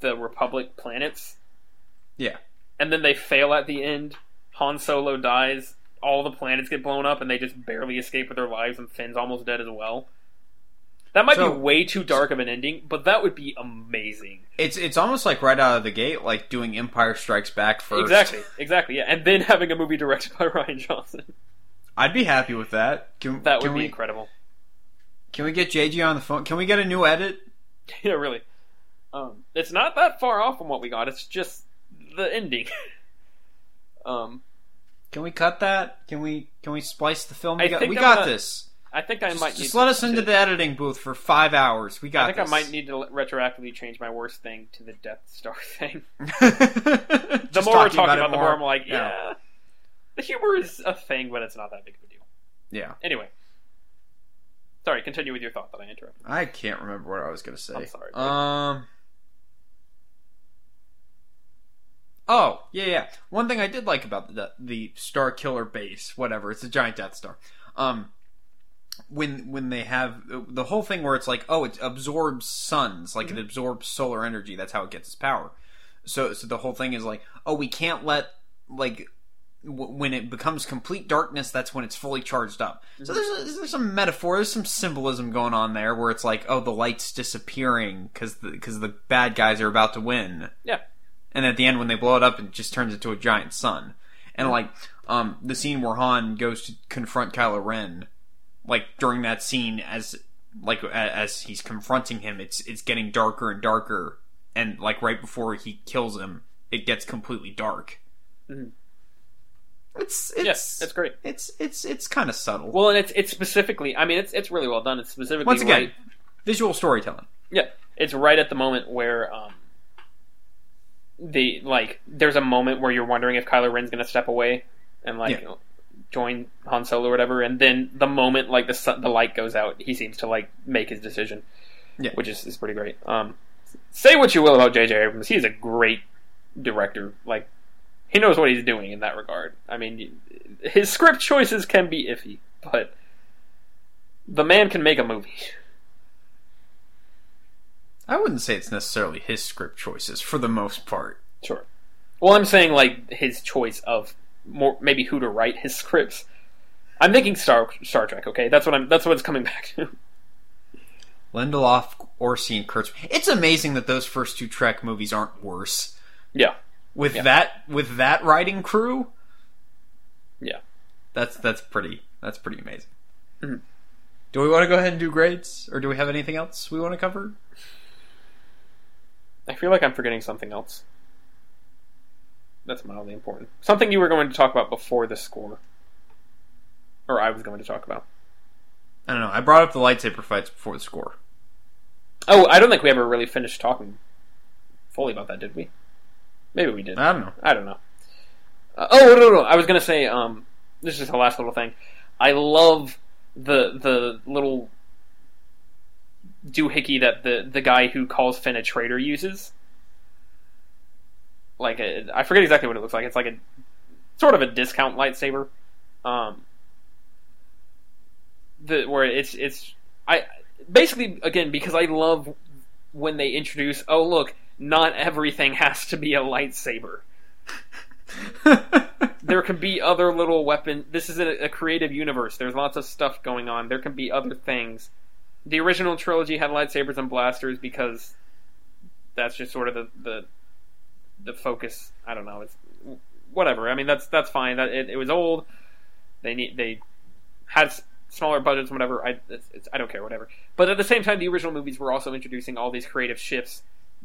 the Republic planets? Yeah. and then they fail at the end. Han Solo dies. All the planets get blown up, and they just barely escape with their lives, and Finn's almost dead as well. That might So- be way too dark of an ending, but that would be amazing. It's it's almost like right out of the gate, like doing Empire Strikes Back first. Exactly, exactly, yeah. And then having a movie directed by Rian Johnson. I'd be happy with that. Can, That would be we incredible. can we get JG on the phone? Can we get a new edit? Yeah, really. Um, it's not that far off from what we got. It's just the ending. um, Can we cut that? Can we can we splice the film? I We got, we got gonna- this. I think I Just, might just need let to- us into to- the editing booth for five hours. We got. I think this. I might need to retroactively change my worst thing to the Death Star thing. the more we're talking about, it, the more I'm like, yeah. Yeah. The humor is a thing, but it's not that big of a deal. Yeah, Anyway, sorry. Continue with your thought that I interrupted. I can't remember what I was gonna say. I'm sorry. Um. Oh yeah, yeah. One thing I did like about the the Starkiller base, whatever, it's a giant Death Star. Um, when when they have the whole thing where it's like, oh, it absorbs suns, like it absorbs solar energy. That's how it gets its power. So so the whole thing is like, oh, we can't let like w- when it becomes complete darkness, that's when it's fully charged up. So there's, a, there's some metaphor, there's some symbolism going on there, where it's like, oh, the light's disappearing because the because the bad guys are about to win, Yeah. And at the end when they blow it up, it just turns into a giant sun. And like um, the scene where Han goes to confront Kylo Ren, like during that scene as like as he's confronting him, it's it's getting darker and darker, and like right before he kills him, it gets completely dark. Mhm. It's it's Yes, it's great. it's it's it's kind of subtle. Well, and it's it's specifically. I mean, it's it's really well done. It's specifically Once again, right- visual storytelling. Yeah, it's right at the moment where um, the like there's a moment where you're wondering if Kylo Ren's going to step away and like Yeah. join Han Solo or whatever, and then the moment like the sun, the light goes out, he seems to like make his decision, Yeah. which is, is pretty great. Um, say what you will about J.J. Abrams, he's a great director. Like he knows what he's doing in that regard. I mean, his script choices can be iffy, but the man can make a movie. I wouldn't say it's necessarily his script choices for the most part. Sure. Well, I'm saying like his choice of more maybe who to write his scripts. I'm thinking Star Star Trek. Okay, that's what I'm. That's what it's coming back to. Lindelof, Orsi, Kurtzman. It's amazing that those first two Trek movies aren't worse. yeah. With Yeah. that with that writing crew, Yeah. that's that's pretty that's pretty amazing. Mhm. Do we want to go ahead and do grades, or do we have anything else we want to cover? I feel like I'm forgetting something else. That's mildly important. Something you were going to talk about before the score, or I was going to talk about. I don't know. I brought up the lightsaber fights before the score. Oh, I don't think we ever really finished talking fully about that, did we? Maybe we did. I don't know. I don't know. Uh, oh no, no, I was gonna say. Um, this is just the last little thing. I love the the little doohickey that the the guy who calls Finn a traitor uses. Like a, I forget exactly what it looks like. It's like a sort of a discount lightsaber. Um, the where it's it's I basically again because I love when they introduce. Oh look, not everything has to be a lightsaber. there can be other little weapon. This is a, a creative universe. There's lots of stuff going on. There can be other things. The original trilogy had lightsabers and blasters because that's just sort of the the, the focus. I don't know. It's whatever. I mean, that's that's fine. That it, it was old. They need they had smaller budgets, and whatever. I it's, it's, I don't care, whatever. But at the same time, the original movies were also introducing all these creative shifts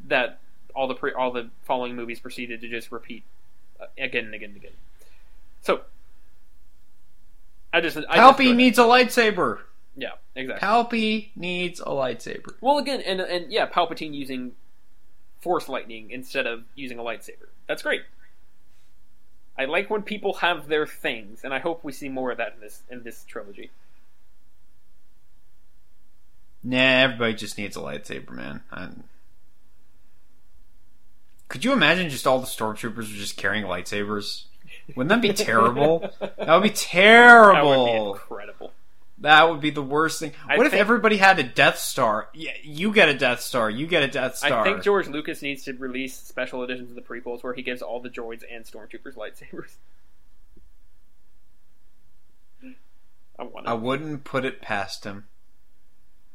that all the pre, all the following movies proceeded to just repeat uh, again and again and again. So I just I Palpy needs a lightsaber. Yeah exactly. Palpy needs a lightsaber. Well, again, and and yeah, Palpatine using Force lightning instead of using a lightsaber. That's great. I like when people have their things, and I hope we see more of that in this in this trilogy. Nah, everybody just needs a lightsaber, man. I... Could you imagine just all the stormtroopers were just carrying lightsabers? Wouldn't that be terrible? that would be That would be terrible. incredible. That would be the worst thing. I What if think- everybody had a Death Star? Yeah, you get a Death Star. You get a Death Star. I think George Lucas needs to release special editions of the prequels where he gives all the droids and stormtroopers lightsabers. I want I wouldn't put it past him.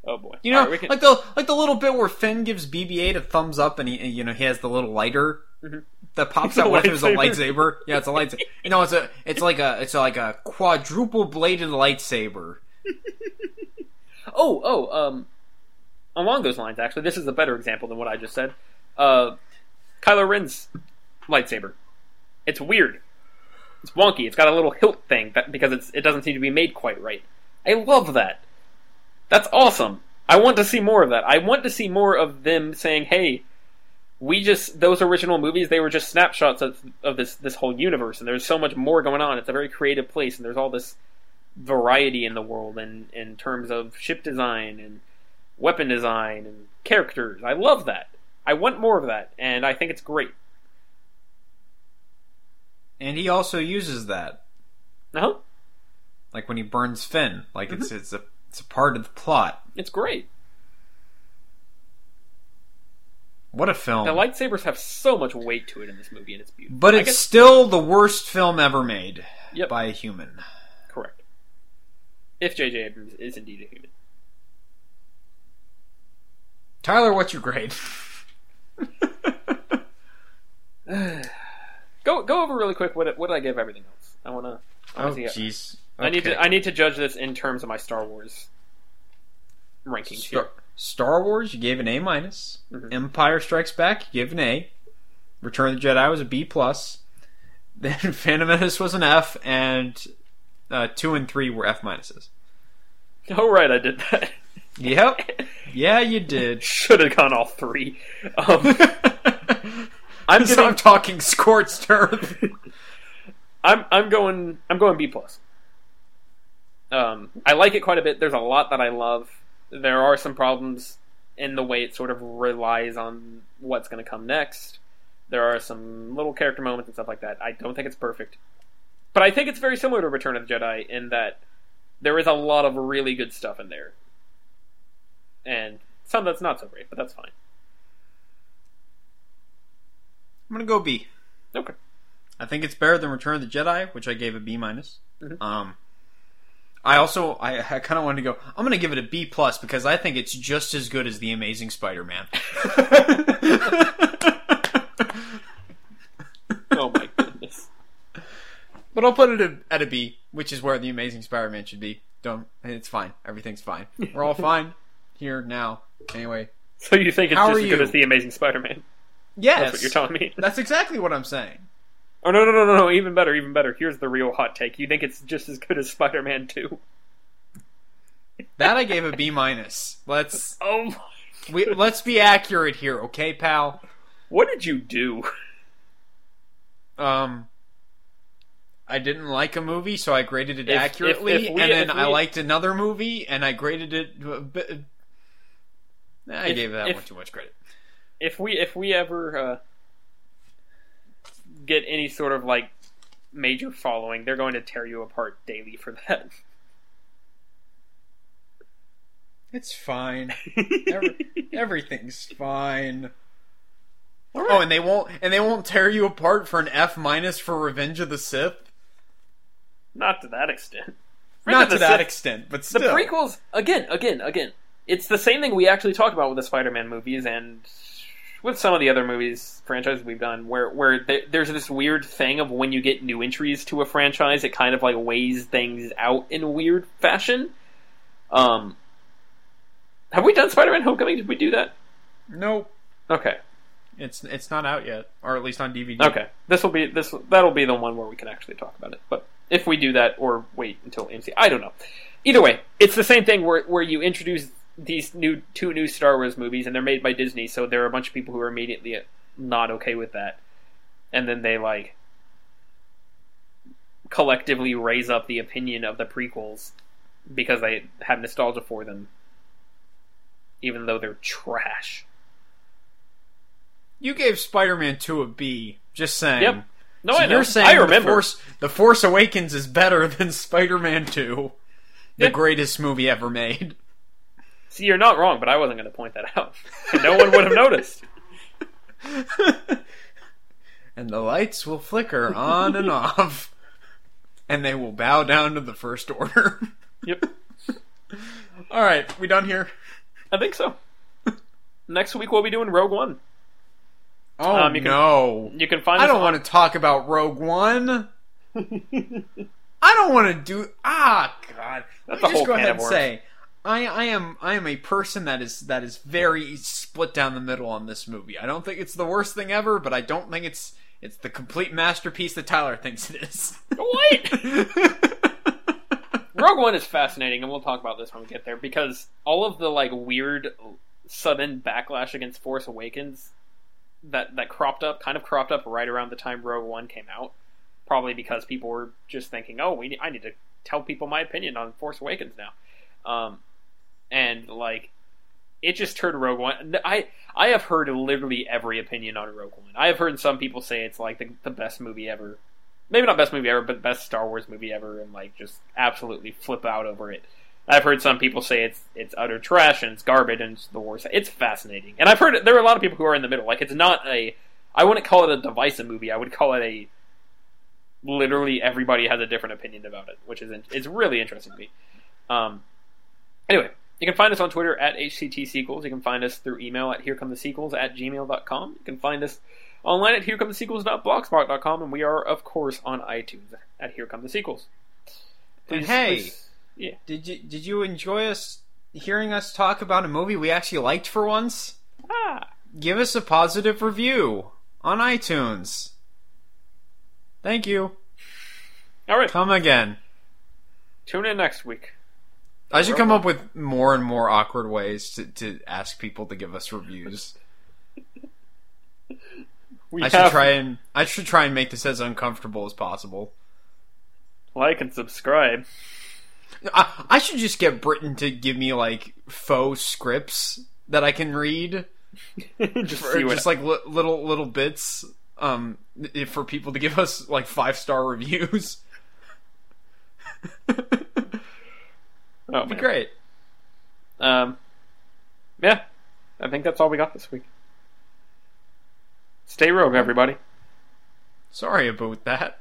Oh boy! You know, right, can- like the like the little bit where Finn gives BB-8 a thumbs up, and he you know he has the little lighter Mhm. that pops out. What if it was a lightsaber. Yeah, it's a lightsaber. Know, it's a it's like a it's like a quadruple bladed lightsaber. Oh, oh, um, along those lines, actually, this is a better example than what I just said. Uh, Kylo Ren's lightsaber. It's weird. It's wonky. It's got a little hilt thing that, because it's, it doesn't seem to be made quite right. I love that. That's awesome. I want to see more of that. I want to see more of them saying, "Hey, we just those original movies. They were just snapshots of, of this this whole universe, and there's so much more going on. It's a very creative place, and there's all this variety in the world and in terms of ship design and weapon design and characters. I love that. I want more of that, and I think it's great. And he also uses that, Uh-huh. like when he burns Finn. Like it's it's a it's a part of the plot. It's great. What a film! The lightsabers have so much weight to it in this movie, and it's beautiful. but it's guess- still the worst film ever made Yep. by a human. If J.J. Abrams is indeed a human. Tyler, what's your grade? Go go over really quick. What what did I give everything else? I wanna. I, oh, wanna see- jeez. I need to I need to judge this in terms of my Star Wars rankings Star, here. Star Wars, you gave an A minus. Mhm. Empire Strikes Back, you gave an A. Return of the Jedi was a B plus. Then Phantom Menace was an F, and uh, two and three were F minuses. Oh right, I did that. Yep. Yeah, you did. Should have gone all three. Um, I'm giving, I'm talking scorched earth. I'm I'm going I'm going B plus. Um, I like it quite a bit. There's a lot that I love. There are some problems in the way it sort of relies on what's going to come next. There are some little character moments and stuff like that. I don't think it's perfect, but I think it's very similar to Return of the Jedi in that there is a lot of really good stuff in there, and some that's not so great, but that's fine. I'm gonna go B. Okay. I think it's better than Return of the Jedi, which I gave a B minus. Mhm. Um, I also I, I kind of wanted to go. I'm gonna give it a B plus because I think it's just as good as the Amazing Spider-Man. oh my goodness. But I'll put it at- a B, which is where the Amazing Spider-Man should be. Don't. It's fine. Everything's fine. We're all fine here now. Anyway. So you think it's How just as good you? as the Amazing Spider-Man? Yes. That's what you're telling me. That's exactly what I'm saying. Oh no no no no no! Even better, even better. Here's the real hot take. You think it's just as good as Spider-Man Two? That I gave a B minus. Let's Oh my! we let's be accurate here, okay, pal? What did you do? Um, I didn't like a movie, so I graded it If- if- accurately, if we- and then if I liked another movie, and I graded it. A bit, I If- gave that if- one too much credit. If we if we ever uh, get any sort of like major following, they're going to tear you apart daily for that. It's fine. Every, everything's fine. All Oh, and they won't and they won't tear you apart for an F minus for Revenge of the Sith. Not to that extent. Not to that Sith- extent, but The prequels, again, again, again. It's the same thing we actually talked about with the Spider-Man movies and with some of the other movies franchises we've done, where where th- there's this weird thing of when you get new entries to a franchise, it kind of like weighs things out in a weird fashion. Um, have we done Spider-Man: Homecoming? Did we do that? Nope. Okay, It's it's not out yet, or at least on DVD. okay. This will be this that'll be the one where we can actually talk about it. But if we do that, or wait until AMC, I don't know. Either way, it's the same thing where where you introduce these new two new Star Wars movies, and they're made by Disney, so there are a bunch of people who are immediately not okay with that, and then they like collectively raise up the opinion of the prequels because they have nostalgia for them, even though they're trash. You gave Spider-Man 2 a B. Just saying. Yep. No, So I know. You're saying I The remember. Force, the Force Awakens is better than Spider-Man 2, the Yeah. greatest movie ever made. See, you're not wrong, but I wasn't going to point that out. And no one would have noticed. and the lights will flicker on and off, and they will bow down to the First Order. Yep. All right, we done here. I think so. Next week we'll be doing Rogue One. Oh Um, you can- no! You can find I don't on- want to talk about Rogue One. I don't want to do. Ah, God. That's Let me just go ahead and say, I, I am, I am a person that is that is very split down the middle on this movie. I don't think it's the worst thing ever, but I don't think it's it's the complete masterpiece that Tyler thinks it is. What? Rogue One is fascinating, and we'll talk about this when we get there because all of the like weird sudden backlash against Force Awakens that that cropped up, kind of cropped up right around the time Rogue One came out. Probably because people were just thinking, "Oh, we I need to tell people my opinion on Force Awakens now," um, and like it just turned Rogue One. I I have heard literally every opinion on Rogue One. I have heard some people say it's like the, the best movie ever maybe not best movie ever, but best Star Wars movie ever, and like just absolutely flip out over it. I've heard some people say it's it's utter trash and it's garbage and it's the worst. It's fascinating, and I've heard there are a lot of people who are in the middle. Like it's not a, I wouldn't call it a divisive movie. I would call it a, literally everybody has a different opinion about it, which is in, it's really interesting to me. Um, anyway, you can find us on Twitter at HCT Sequels. You can find us through email at herecomethesequels at gmail.com. You can find us online at herecomethesequels.blogspot.com, and we are, of course, on iTunes at Here Come the Sequels. And hey, please- yeah. did you did you enjoy us hearing us talk about a movie we actually liked for once? Ah, Give us a positive review on iTunes. Thank you. all right. Come again. Tune in next week. I should come up with more and more awkward ways to, to ask people to give us reviews. We I should have try and I should try and make this as uncomfortable as possible. like and subscribe. I, I should just get Britain to give me like faux scripts that I can read, just or see what just like li- little little bits, um, for people to give us like five star reviews. oh, be great. Um, yeah, I think that's all we got this week. Stay rogue, everybody. Sorry about that.